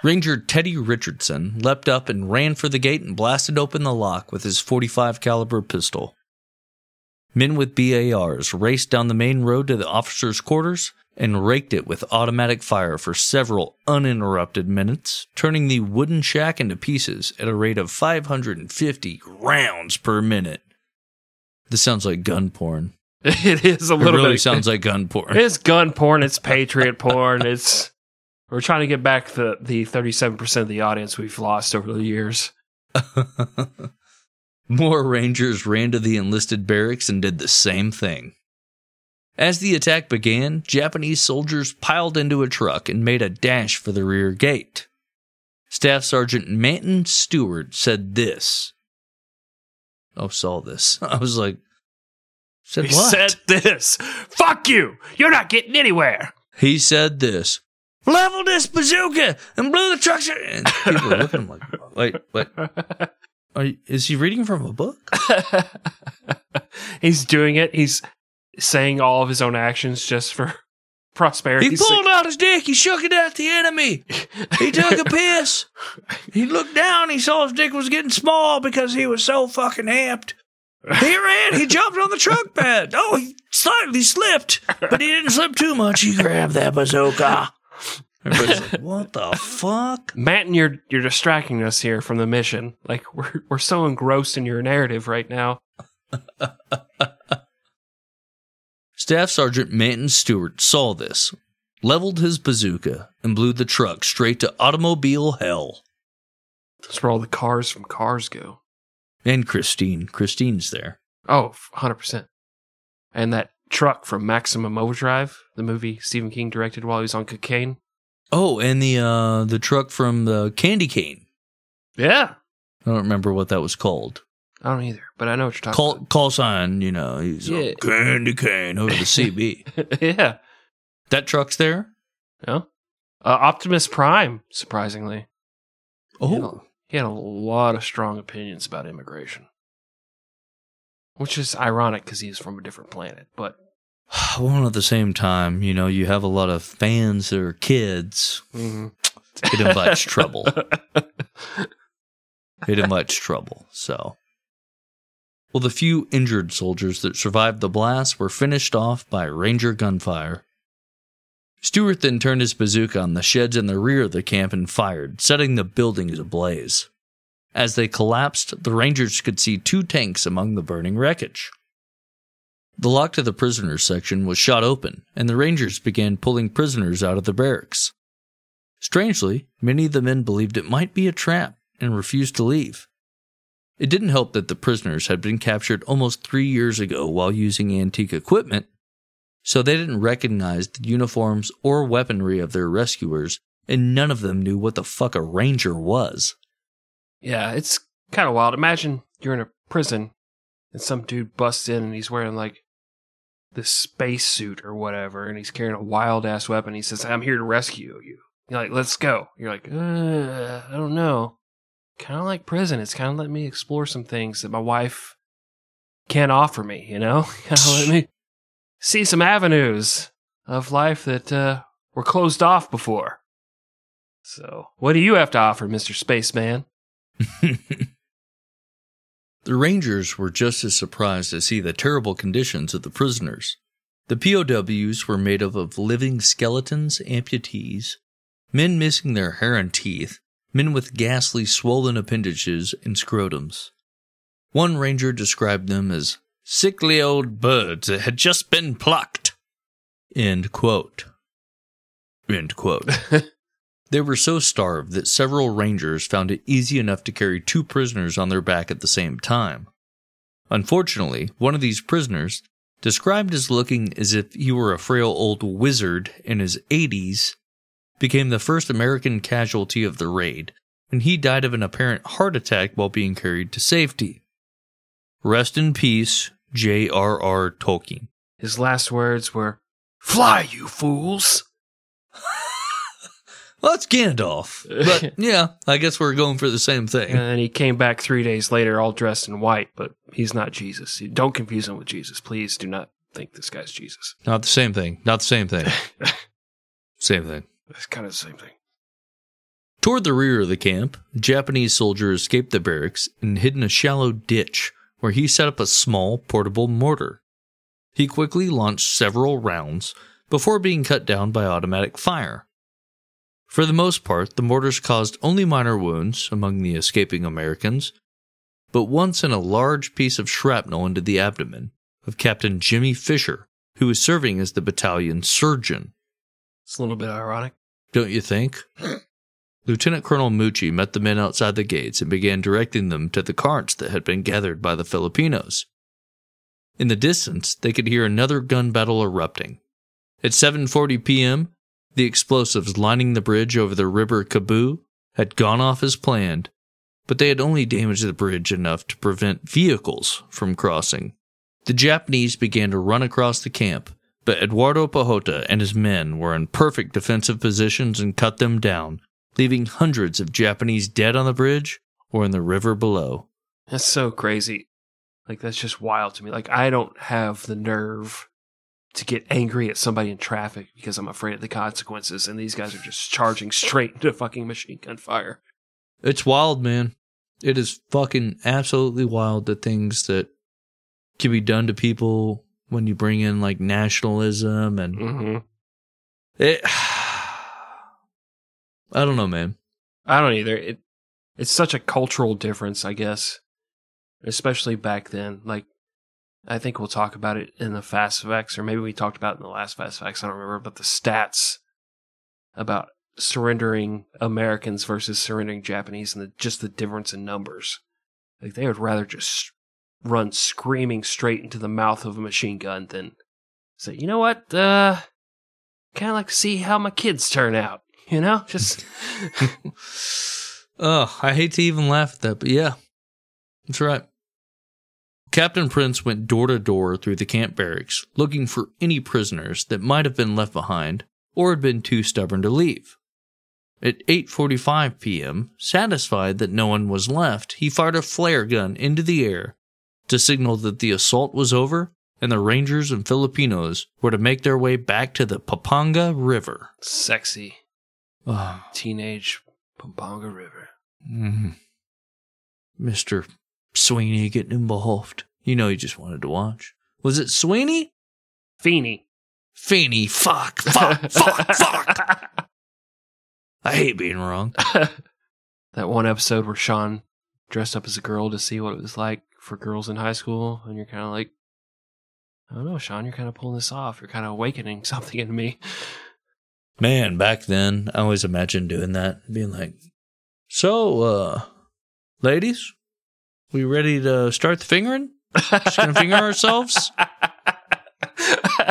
Ranger Teddy Richardson leapt up and ran for the gate and blasted open the lock with his 45 caliber pistol. Men with BARs raced down the main road to the officers' quarters and raked it with automatic fire for several uninterrupted minutes, turning the wooden shack into pieces at a rate of 550 rounds per minute. This sounds like gun porn. It is a It little really bit. sounds like gun porn. It's gun porn. It's patriot porn. It's we're trying to get back the the thirty seven percent of the audience we've lost over the years. More Rangers ran to the enlisted barracks and did the same thing. As the attack began, Japanese soldiers piled into a truck and made a dash for the rear gate. Staff Sergeant Manton Stewart said this. Oh, saw this. I was like, said He what? said this. Fuck you. You're not getting anywhere. he said this. Level this bazooka and blew the truck. And people are looking like, wait, wait. Are you, is he reading from a book? He's doing it. He's saying all of his own actions just for prosperity. He pulled out his dick. He shook it at the enemy. He took a piss. He looked down. He saw his dick was getting small because he was so fucking amped. He ran. He jumped on the truck bed. Oh, he slightly slipped, but he didn't slip too much. He grabbed that bazooka. Like, what the fuck? Matt, and you're you're distracting us here from the mission. Like we're we're so engrossed in your narrative right now. Staff Sergeant Manton Stewart saw this, leveled his bazooka, and blew the truck straight to automobile hell. That's where all the cars from Cars go. And Christine. Christine's there. Oh, 100%. And that truck from Maximum Overdrive, the movie Stephen King directed while he was on cocaine. Oh, and the uh the truck from the candy cane. Yeah. I don't remember what that was called. I don't either, but I know what you're talking Call call sign, you know, he's Yeah. a candy cane over the CB. yeah. that truck's there. Yeah. Uh, Optimus Prime, surprisingly. He had, a, Oh, he had a lot of strong opinions about immigration. Which is ironic because he's from a different planet, but well, at the same time, you know, you have a lot of fans that are kids. mhm. It invites trouble. It invites trouble. So, well, the few injured soldiers that survived the blast were finished off by Ranger gunfire. Stewart then turned his bazooka on the sheds in the rear of the camp and fired, setting the buildings ablaze. As they collapsed, the Rangers could see two tanks among the burning wreckage. The lock to the prisoners section was shot open, and the Rangers began pulling prisoners out of the barracks. Strangely, many of the men believed it might be a trap and refused to leave. It didn't help that the prisoners had been captured almost three years ago while using antique equipment, so they didn't recognize the uniforms or weaponry of their rescuers, and none of them knew what the fuck a ranger was. yeah, it's kind of wild. Imagine you're in a prison and some dude busts in and he's wearing like this space suit or whatever, and he's carrying a wild ass weapon. He says, "I'm here to rescue you." You're like, "Let's go." You're like, "I don't know." Kind of like prison. It's kind of let me explore some things that my wife can't offer me. You know, let me see some avenues of life that uh, were closed off before. So, what do you have to offer, Mister Spaceman? The Rangers were just as surprised to see the terrible conditions of the prisoners. The POWs were made up of living skeletons, amputees, men missing their hair and teeth, men with ghastly swollen appendages and scrotums. One ranger described them as sickly old birds that had just been plucked. End quote. End quote. They were so starved that several rangers found it easy enough to carry two prisoners on their back at the same time. Unfortunately, one of these prisoners described as looking as if he were a frail old wizard in his 80s, became the first American casualty of the raid, and he died of an apparent heart attack while being carried to safety. Rest in peace, J.R.R. Tolkien. His last words were, Fly, you fools! Well, that's Gandalf. But yeah, I guess we're going for the same thing. And then he came back three days later all dressed in white, but he's not Jesus. Don't confuse him with Jesus. Please do not think this guy's Jesus. Not the same thing. Not the same thing. same thing. It's kind of the same thing. Toward the rear of the camp, Japanese soldier escaped the barracks and hid in a shallow ditch where he set up a small portable mortar. He quickly launched several rounds before being cut down by automatic fire. For the most part, the mortars caused only minor wounds among the escaping Americans, but once sent a large piece of shrapnel into the abdomen of Captain Jimmy Fisher, who was serving as the battalion surgeon. It's a little bit ironic. Don't you think? Lieutenant Colonel Mucci met the men outside the gates and began directing them to the carts that had been gathered by the Filipinos. In the distance, they could hear another gun battle erupting. At 7:40 p.m., the explosives lining the bridge over the river Cabu had gone off as planned, but they had only damaged the bridge enough to prevent vehicles from crossing. The Japanese began to run across the camp, but Eduardo Pajota and his men were in perfect defensive positions and cut them down, leaving hundreds of Japanese dead on the bridge or in the river below. That's so crazy. Like, that's just wild to me. Like, I don't have the nerve to get angry at somebody in traffic because I'm afraid of the consequences, and these guys are just charging straight into fucking machine gun fire. It's wild, man. It is fucking absolutely wild the things that can be done to people when you bring in like nationalism and Mm-hmm. it. I don't know, man. I don't either. It it's such a cultural difference, I guess, especially back then. Like, I think we'll talk about it in the Fast Facts, or maybe we talked about it in the last Fast Facts. I don't remember, but the stats about surrendering Americans versus surrendering Japanese, and the, just the difference in numbers. Like, they would rather just run screaming straight into the mouth of a machine gun than say, you know what, uh, kind of like to see how my kids turn out. You know, just Oh, I hate to even laugh at that, but yeah, that's right. Captain Prince went door to door through the camp barracks looking for any prisoners that might have been left behind or had been too stubborn to leave. At 8:45 p.m., satisfied that no one was left, he fired a flare gun into the air to signal that the assault was over and the Rangers and Filipinos were to make their way back to the Pampanga River. sexy. Oh, teenage Pampanga River. Mhm. Mr. Sweeney getting involved. You know, you just wanted to watch. Was it Sweeney? Feeney. Feeney. Fuck, fuck, fuck, fuck. I hate being wrong. that one episode where Sean dressed up as a girl to see what it was like for girls in high school, and you're kind of like, I don't know, Sean, you're kind of pulling this off. You're kind of awakening something in me. Man, back then, I always imagined doing that. Being like, so, uh, ladies, we ready to start the fingering? Just gonna finger ourselves?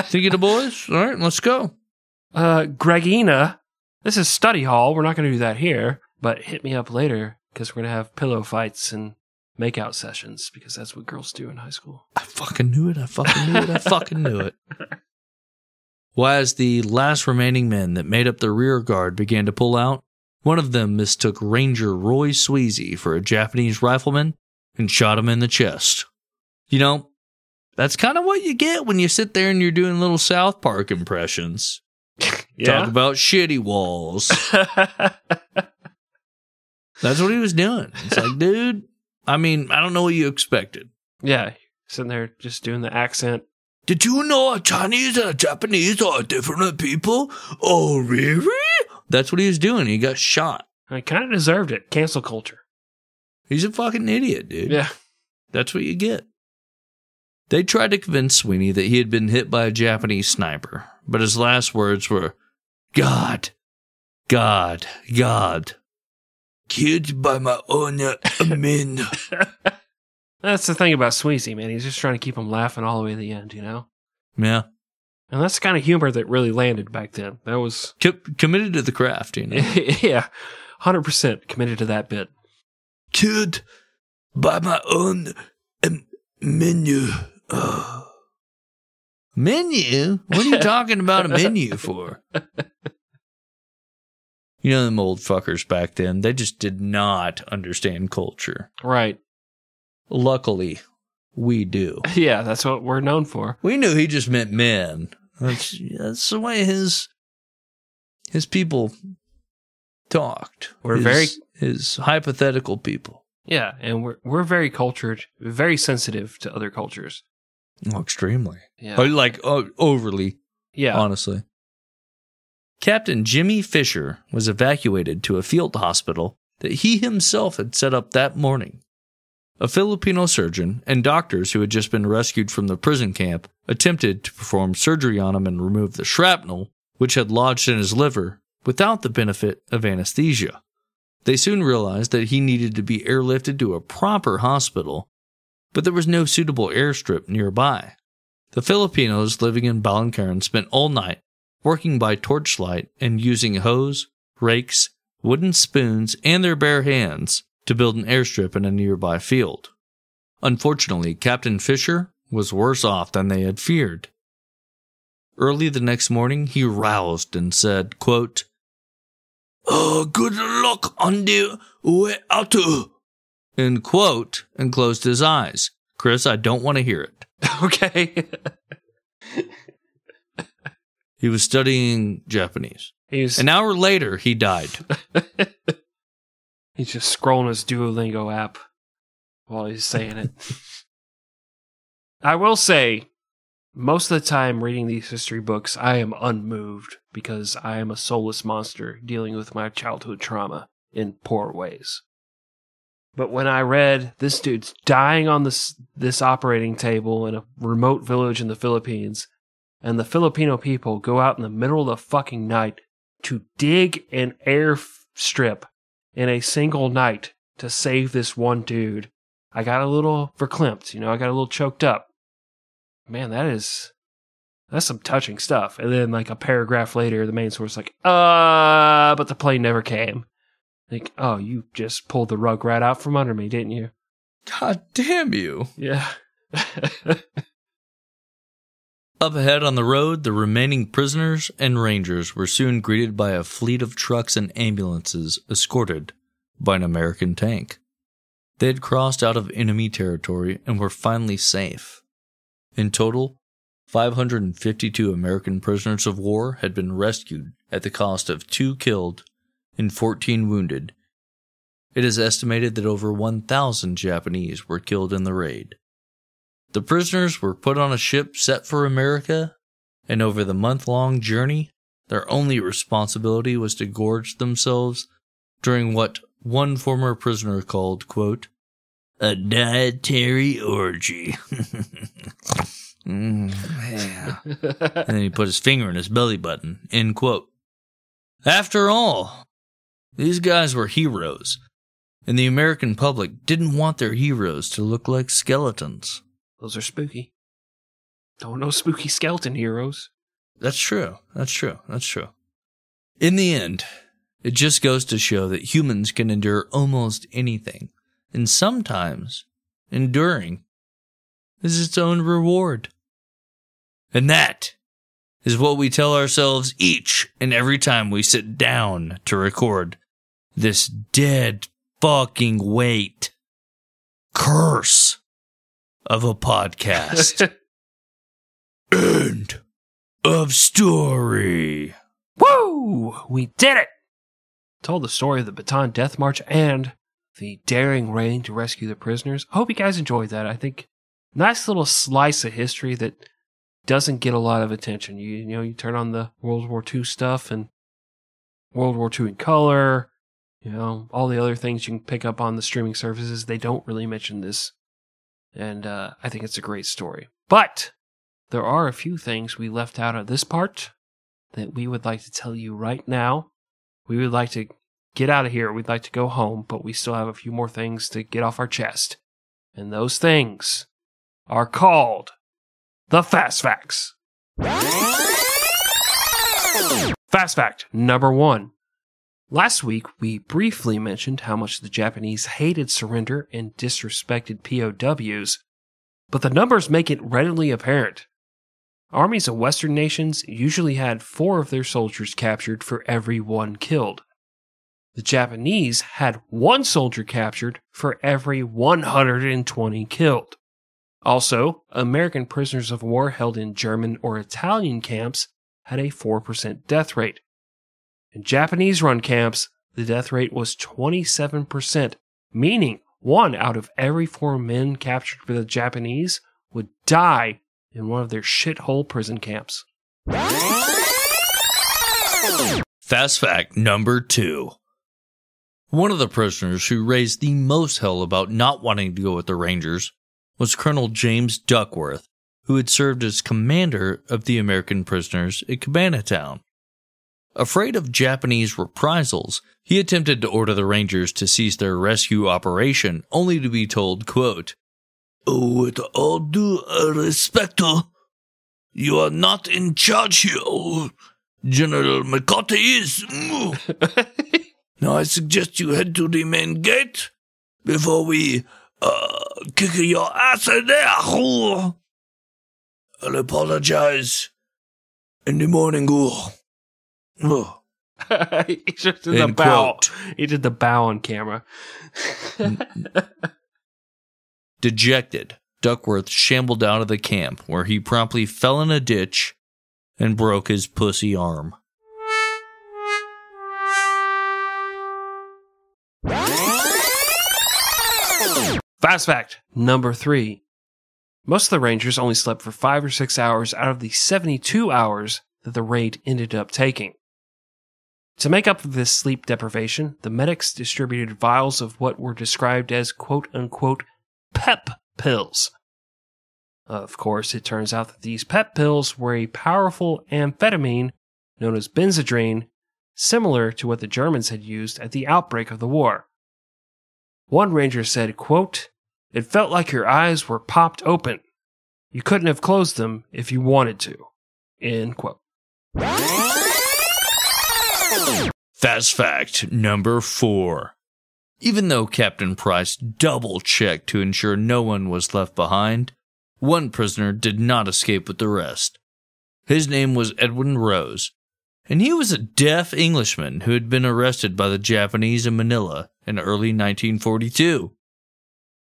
Think of the boys? All right, let's go. Uh, Gregina, this is study hall. We're not going to do that here, but hit me up later because we're going to have pillow fights and makeout sessions because that's what girls do in high school. I fucking knew it. I fucking knew it. I fucking knew it. As the last remaining men that made up the rear guard began to pull out, one of them mistook Ranger Roy Sweezy for a Japanese rifleman and shot him in the chest. You know, that's kind of what you get when you sit there and you're doing little South Park impressions. Talk about shitty walls. That's what he was doing. It's like, dude, I mean, I don't know what you expected. yeah. Sitting there just doing the accent. Did you know a Chinese and a Japanese are different people? Oh, really? That's what he was doing. He got shot. I kind of deserved it. Cancel culture. He's a fucking idiot, dude. Yeah. That's what you get. They tried to convince Sweeney that he had been hit by a Japanese sniper, but his last words were, God, God, God. Killed by my own men. That's the thing about Sweezy, man. He's just trying to keep him laughing all the way to the end, you know? Yeah. And that's the kind of humor that really landed back then. That was, Co- committed to the craft, you know. yeah, 100% committed to that bit. Kid, by my own um, menu. Oh. Menu? What are you talking about a menu for? You know, them old fuckers back then, they just did not understand culture. Right. Luckily, we do. Yeah, that's what we're known for. We knew he just meant men. That's, that's the way his his people talked. We're His- very- his hypothetical people. Yeah, and we're we're very cultured, very sensitive to other cultures. Oh, extremely. Yeah. Oh, like oh, overly, yeah. honestly. Captain Jimmy Fisher was evacuated to a field hospital that he himself had set up that morning. A Filipino surgeon and doctors who had just been rescued from the prison camp attempted to perform surgery on him and remove the shrapnel, which had lodged in his liver, without the benefit of anesthesia. They soon realized that he needed to be airlifted to a proper hospital, but there was no suitable airstrip nearby. The Filipinos living in Balincarin spent all night working by torchlight and using hose, rakes, wooden spoons, and their bare hands to build an airstrip in a nearby field. Unfortunately, Captain Fisher was worse off than they had feared. Early the next morning, he roused and said, quote, Oh, good luck on the way out. End quote, and closed his eyes. Chris, I don't want to hear it. okay. He was studying Japanese. he's An hour later, he died. he's just scrolling his Duolingo app while he's saying it. I will say, most of the time reading these history books, I am unmoved because I am a soulless monster dealing with my childhood trauma in poor ways. But when I read this dude's dying on this this operating table in a remote village in the Philippines, and the Filipino people go out in the middle of the fucking night to dig an airstrip in a single night to save this one dude, I got a little verklempt, you know, I got a little choked up. Man, that is that's some touching stuff. And then like a paragraph later, the main source like, uh, but the plane never came. Like, oh, you just pulled the rug right out from under me, didn't you? God damn you. Yeah. Up ahead on the road, the remaining prisoners and rangers were soon greeted by a fleet of trucks and ambulances escorted by an American tank. They had crossed out of enemy territory and were finally safe. In total, 552 American prisoners of war had been rescued at the cost of two killed and 14 wounded. It is estimated that over 1,000 Japanese were killed in the raid. The prisoners were put on a ship set for America, and over the month long journey, their only responsibility was to gorge themselves during what one former prisoner called, quote, a dietary orgy. Mm, and then he put his finger in his belly button, end quote. After all, these guys were heroes, and the American public didn't want their heroes to look like skeletons. Those are spooky. Don't know spooky skeleton heroes. That's true. That's true. That's true. In the end, it just goes to show that humans can endure almost anything. And sometimes, enduring is its own reward. And that is what we tell ourselves each and every time we sit down to record this dead fucking weight curse of a podcast. End of story. Woo! We did it! Told the story of the Bataan Death March and the daring raid to rescue the prisoners. I hope you guys enjoyed that. I think nice little slice of history that doesn't get a lot of attention. You, you know, you turn on the World War II stuff and World War II in color, you know, all the other things you can pick up on the streaming services. They don't really mention this. And uh, I think it's a great story. But there are a few things we left out of this part that we would like to tell you right now. We would like to get out of here. We'd like to go home, but we still have a few more things to get off our chest. And those things are called the Fast Facts. Fast fact number one. Last week, we briefly mentioned how much the Japanese hated surrender and disrespected POWs, but the numbers make it readily apparent. Armies of Western nations usually had four of their soldiers captured for every one killed. The Japanese had one soldier captured for every 120 killed. Also, American prisoners of war held in German or Italian camps had a 4% death rate. In Japanese run camps, the death rate was 27%, meaning one out of every four men captured by the Japanese would die in one of their shithole prison camps. Fast fact number two. One of the prisoners who raised the most hell about not wanting to go with the Rangers was Colonel James Duckworth, who had served as commander of the American prisoners at Cabanatuan. Afraid of Japanese reprisals, he attempted to order the Rangers to cease their rescue operation, only to be told, quote, With all due respect, you are not in charge here. General MacArthur is. now I suggest you head to the main gate before we uh, kick your ass in there. I'll apologize in the morning. He just did the bow. quote. He did the bow on camera. Dejected, Duckworth shambled out of the camp, where he promptly fell in a ditch and broke his pussy arm. Fast fact number three. Most of the Rangers only slept for five or six hours out of the 72 hours that the raid ended up taking. To make up for this sleep deprivation, the medics distributed vials of what were described as quote unquote pep pills. Of course, it turns out that these pep pills were a powerful amphetamine known as Benzedrine, similar to what the Germans had used at the outbreak of the war. One ranger said, quote, It felt like your eyes were popped open. You couldn't have closed them if you wanted to. End quote. Fast fact number four. Even though Captain Prince double checked to ensure no one was left behind, one prisoner did not escape with the rest. His name was Edwin Rose, and he was a deaf Englishman who had been arrested by the Japanese in Manila in early 1942.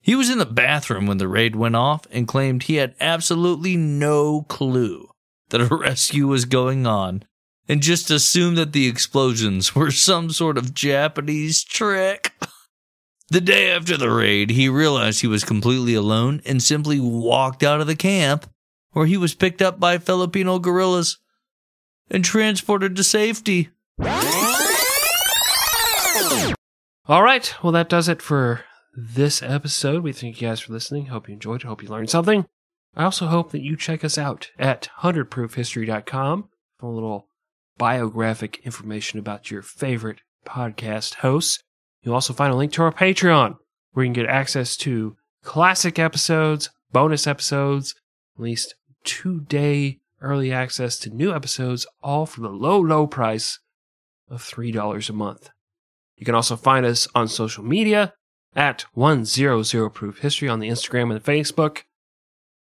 He was in the bathroom when the raid went off and claimed he had absolutely no clue that a rescue was going on and just assumed that the explosions were some sort of Japanese trick. The day after the raid, he realized he was completely alone and simply walked out of the camp, where he was picked up by Filipino guerrillas and transported to safety. All right. Well, that does it for this episode. We thank you guys for listening. Hope you enjoyed. Hope you learned something. I also hope that you check us out at 100proofhistory.com a little biographic information about your favorite podcast hosts. You'll also find a link to our Patreon where you can get access to classic episodes, bonus episodes, at least two day early access to new episodes, all for the low, low price of $3 a month. You can also find us on social media at 100 Proof History on the Instagram and the Facebook.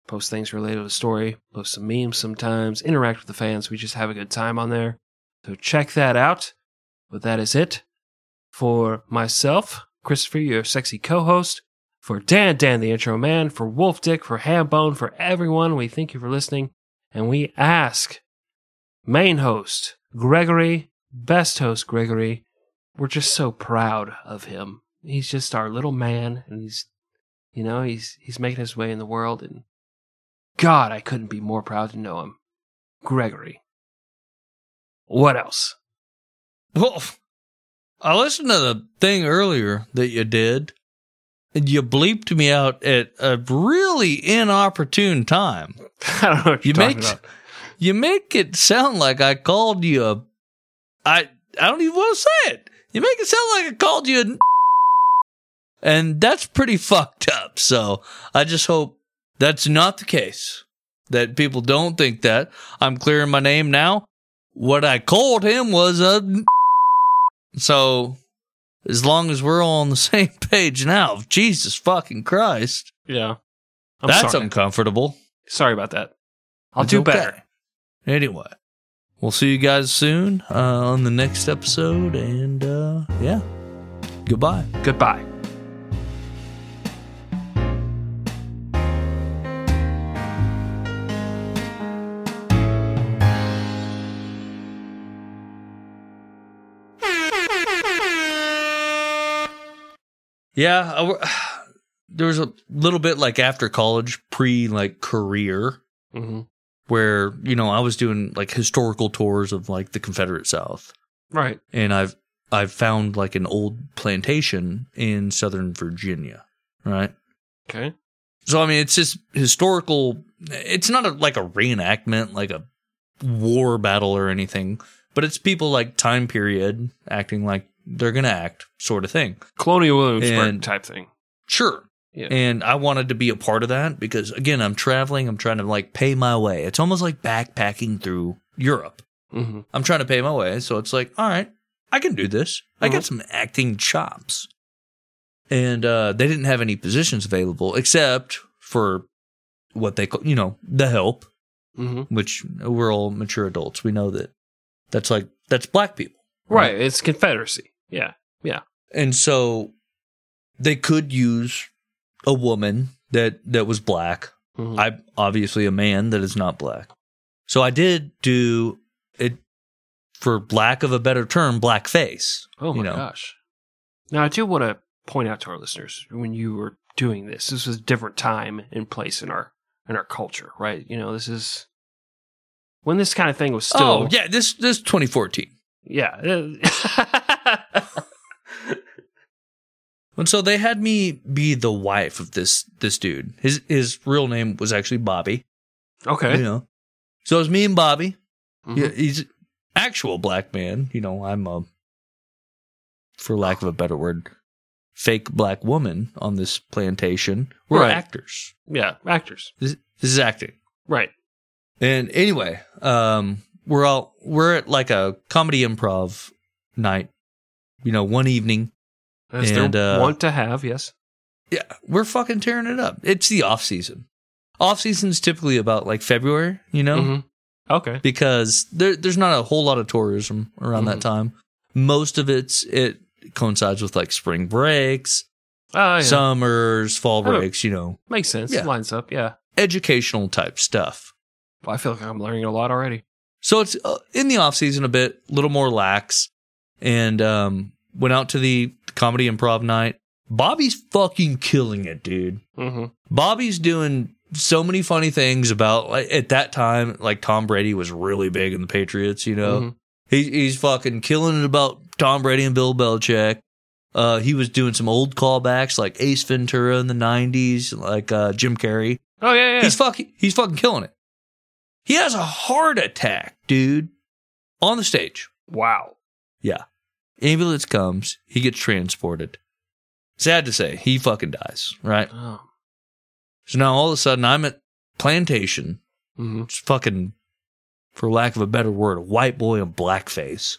Post things related to the story, post some memes sometimes, interact with the fans. We just have a good time on there. So check that out. But that is it for myself, Christopher, your sexy co host, for Dan, Dan, the intro man, for Wolf Dick, for Hambone, for everyone. We thank you for listening. And we ask main host, Gregory, best host, Gregory, we're just so proud of him. He's just our little man, and he's, you know, he's he's making his way in the world, and God, I couldn't be more proud to know him, Gregory. What else? Well, I listened to the thing earlier that you did, and you bleeped me out at a really inopportune time. I don't know what You you're talking make about. you make it sound like I called you a. I I don't even want to say it. You make it sound like I called you a. And that's pretty fucked up. So I just hope that's not the case. that people don't think that. I'm clearing my name now. What I called him was a. So, as long as we're all on the same page now, Jesus fucking Christ. Yeah. I'm That's sorry. uncomfortable. sorry about that. I'll It's do okay. better. Anyway, we'll see you guys soon uh, on the next episode. And uh, yeah, goodbye. Goodbye. Yeah, I there was a little bit like after college, pre like career, hmm where you know I was doing like historical tours of like the Confederate South, Right. and I've I've found like an old plantation in Southern Virginia, right? Okay. So I mean, it's just historical. It's not a, like a reenactment, like a war battle or anything, but it's people like time period acting like they're gonna act, sort of thing. Colonial Williamsburg And- type thing. Sure. Yeah. And I wanted to be a part of that because again, I'm traveling, I'm trying to like pay my way. It's almost like backpacking through Europe. hmm I'm trying to pay my way, so it's like, all right, I can do this. I got Mhm. some acting chops. And uh, they didn't have any positions available except for what they call, you know, the help, hmm which we're all mature adults. We know that that's like that's black people. Right. It's Confederacy. Yeah. Yeah. And so they could use a woman that that was black. Mhm. I'm obviously a man that is not black, so I did do it for lack of a better term, blackface. oh my you know. gosh. Now I do want to point out to our listeners when you were doing this, this was a different time and place in our in our culture, right? You know, this is when this kind of thing was still oh yeah, this this 2014, yeah. and so they had me be the wife of this this dude. His his real name was actually Bobby. okay. You know, so it was me and Bobby. Mhm. Yeah, he's actual black man. You know, I'm a, for lack of a better word, fake black woman on this plantation. We're Right. actors. Yeah, actors. This, this is acting. Right. And anyway, um, we're all we're at like a comedy improv night. You know, one evening. As And, uh, want to have, yes. Yeah, we're fucking tearing it up. It's the off season. Off season's typically about like February. You know. Mhm. Okay. because there, there's not a whole lot of tourism around that Mhm. time. Most of it's it coincides with like spring breaks, Oh, yeah. summers, fall breaks, you know, Makes sense. Yeah. Lines up. Yeah. educational type stuff. Well, I feel like I'm learning a lot already. So it's uh, in the off season a bit, a little more lax, and um, went out to the comedy improv night. Bobby's fucking killing it, dude. Mm-hmm. Bobby's doing so many funny things about like at that time, like Tom Brady was really big in the Patriots, you know. Mhm. He, he's fucking killing it about Tom Brady and Bill Belichick. Uh, he was doing some old callbacks like Ace Ventura in the '90s, like uh, Jim Carrey. Oh yeah, yeah. He's fucking he's fucking killing it. He has a heart attack, dude, on the stage. wow. Yeah, ambulance comes, he gets transported. Sad to say, he fucking dies. Right. Oh. So now all of a sudden, I'm at plantation, hmm just fucking, for lack of a better word, a white boy in blackface.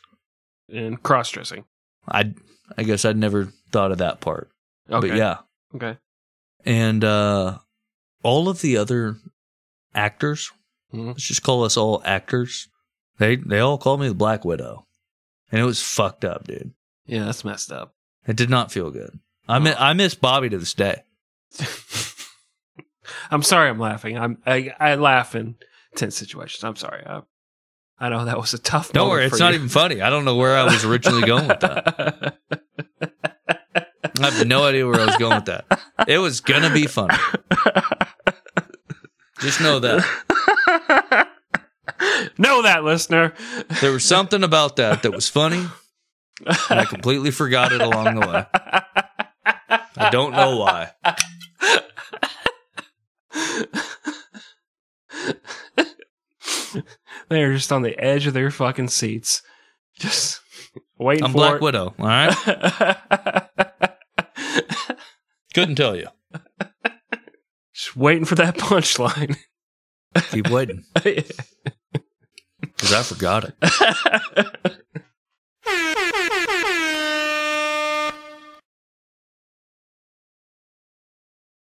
And cross dressing. I I guess I'd never thought of that part. Okay. But yeah. Okay. And uh all of the other actors, Mhm. let's just call us all actors. They they all called me the Black Widow. And it was fucked up, dude. Yeah, that's messed up. It did not feel good. I mi- I miss Bobby to this day. I'm sorry. I'm laughing. I'm. I, I laugh in tense situations. I'm sorry. I, I know that was a tough. Don't worry, it's not you. even funny. I don't know where I was originally going with that. I have no idea where I was going with that. It was gonna be funny. Just know that. know that, listener. There was something about that that was funny, and I completely forgot it along the way. I don't know why. They're just on the edge of their fucking seats, just waiting for I'm Black it. Widow. All right, couldn't tell you. Just waiting for that punchline. Keep waiting. Because I forgot it.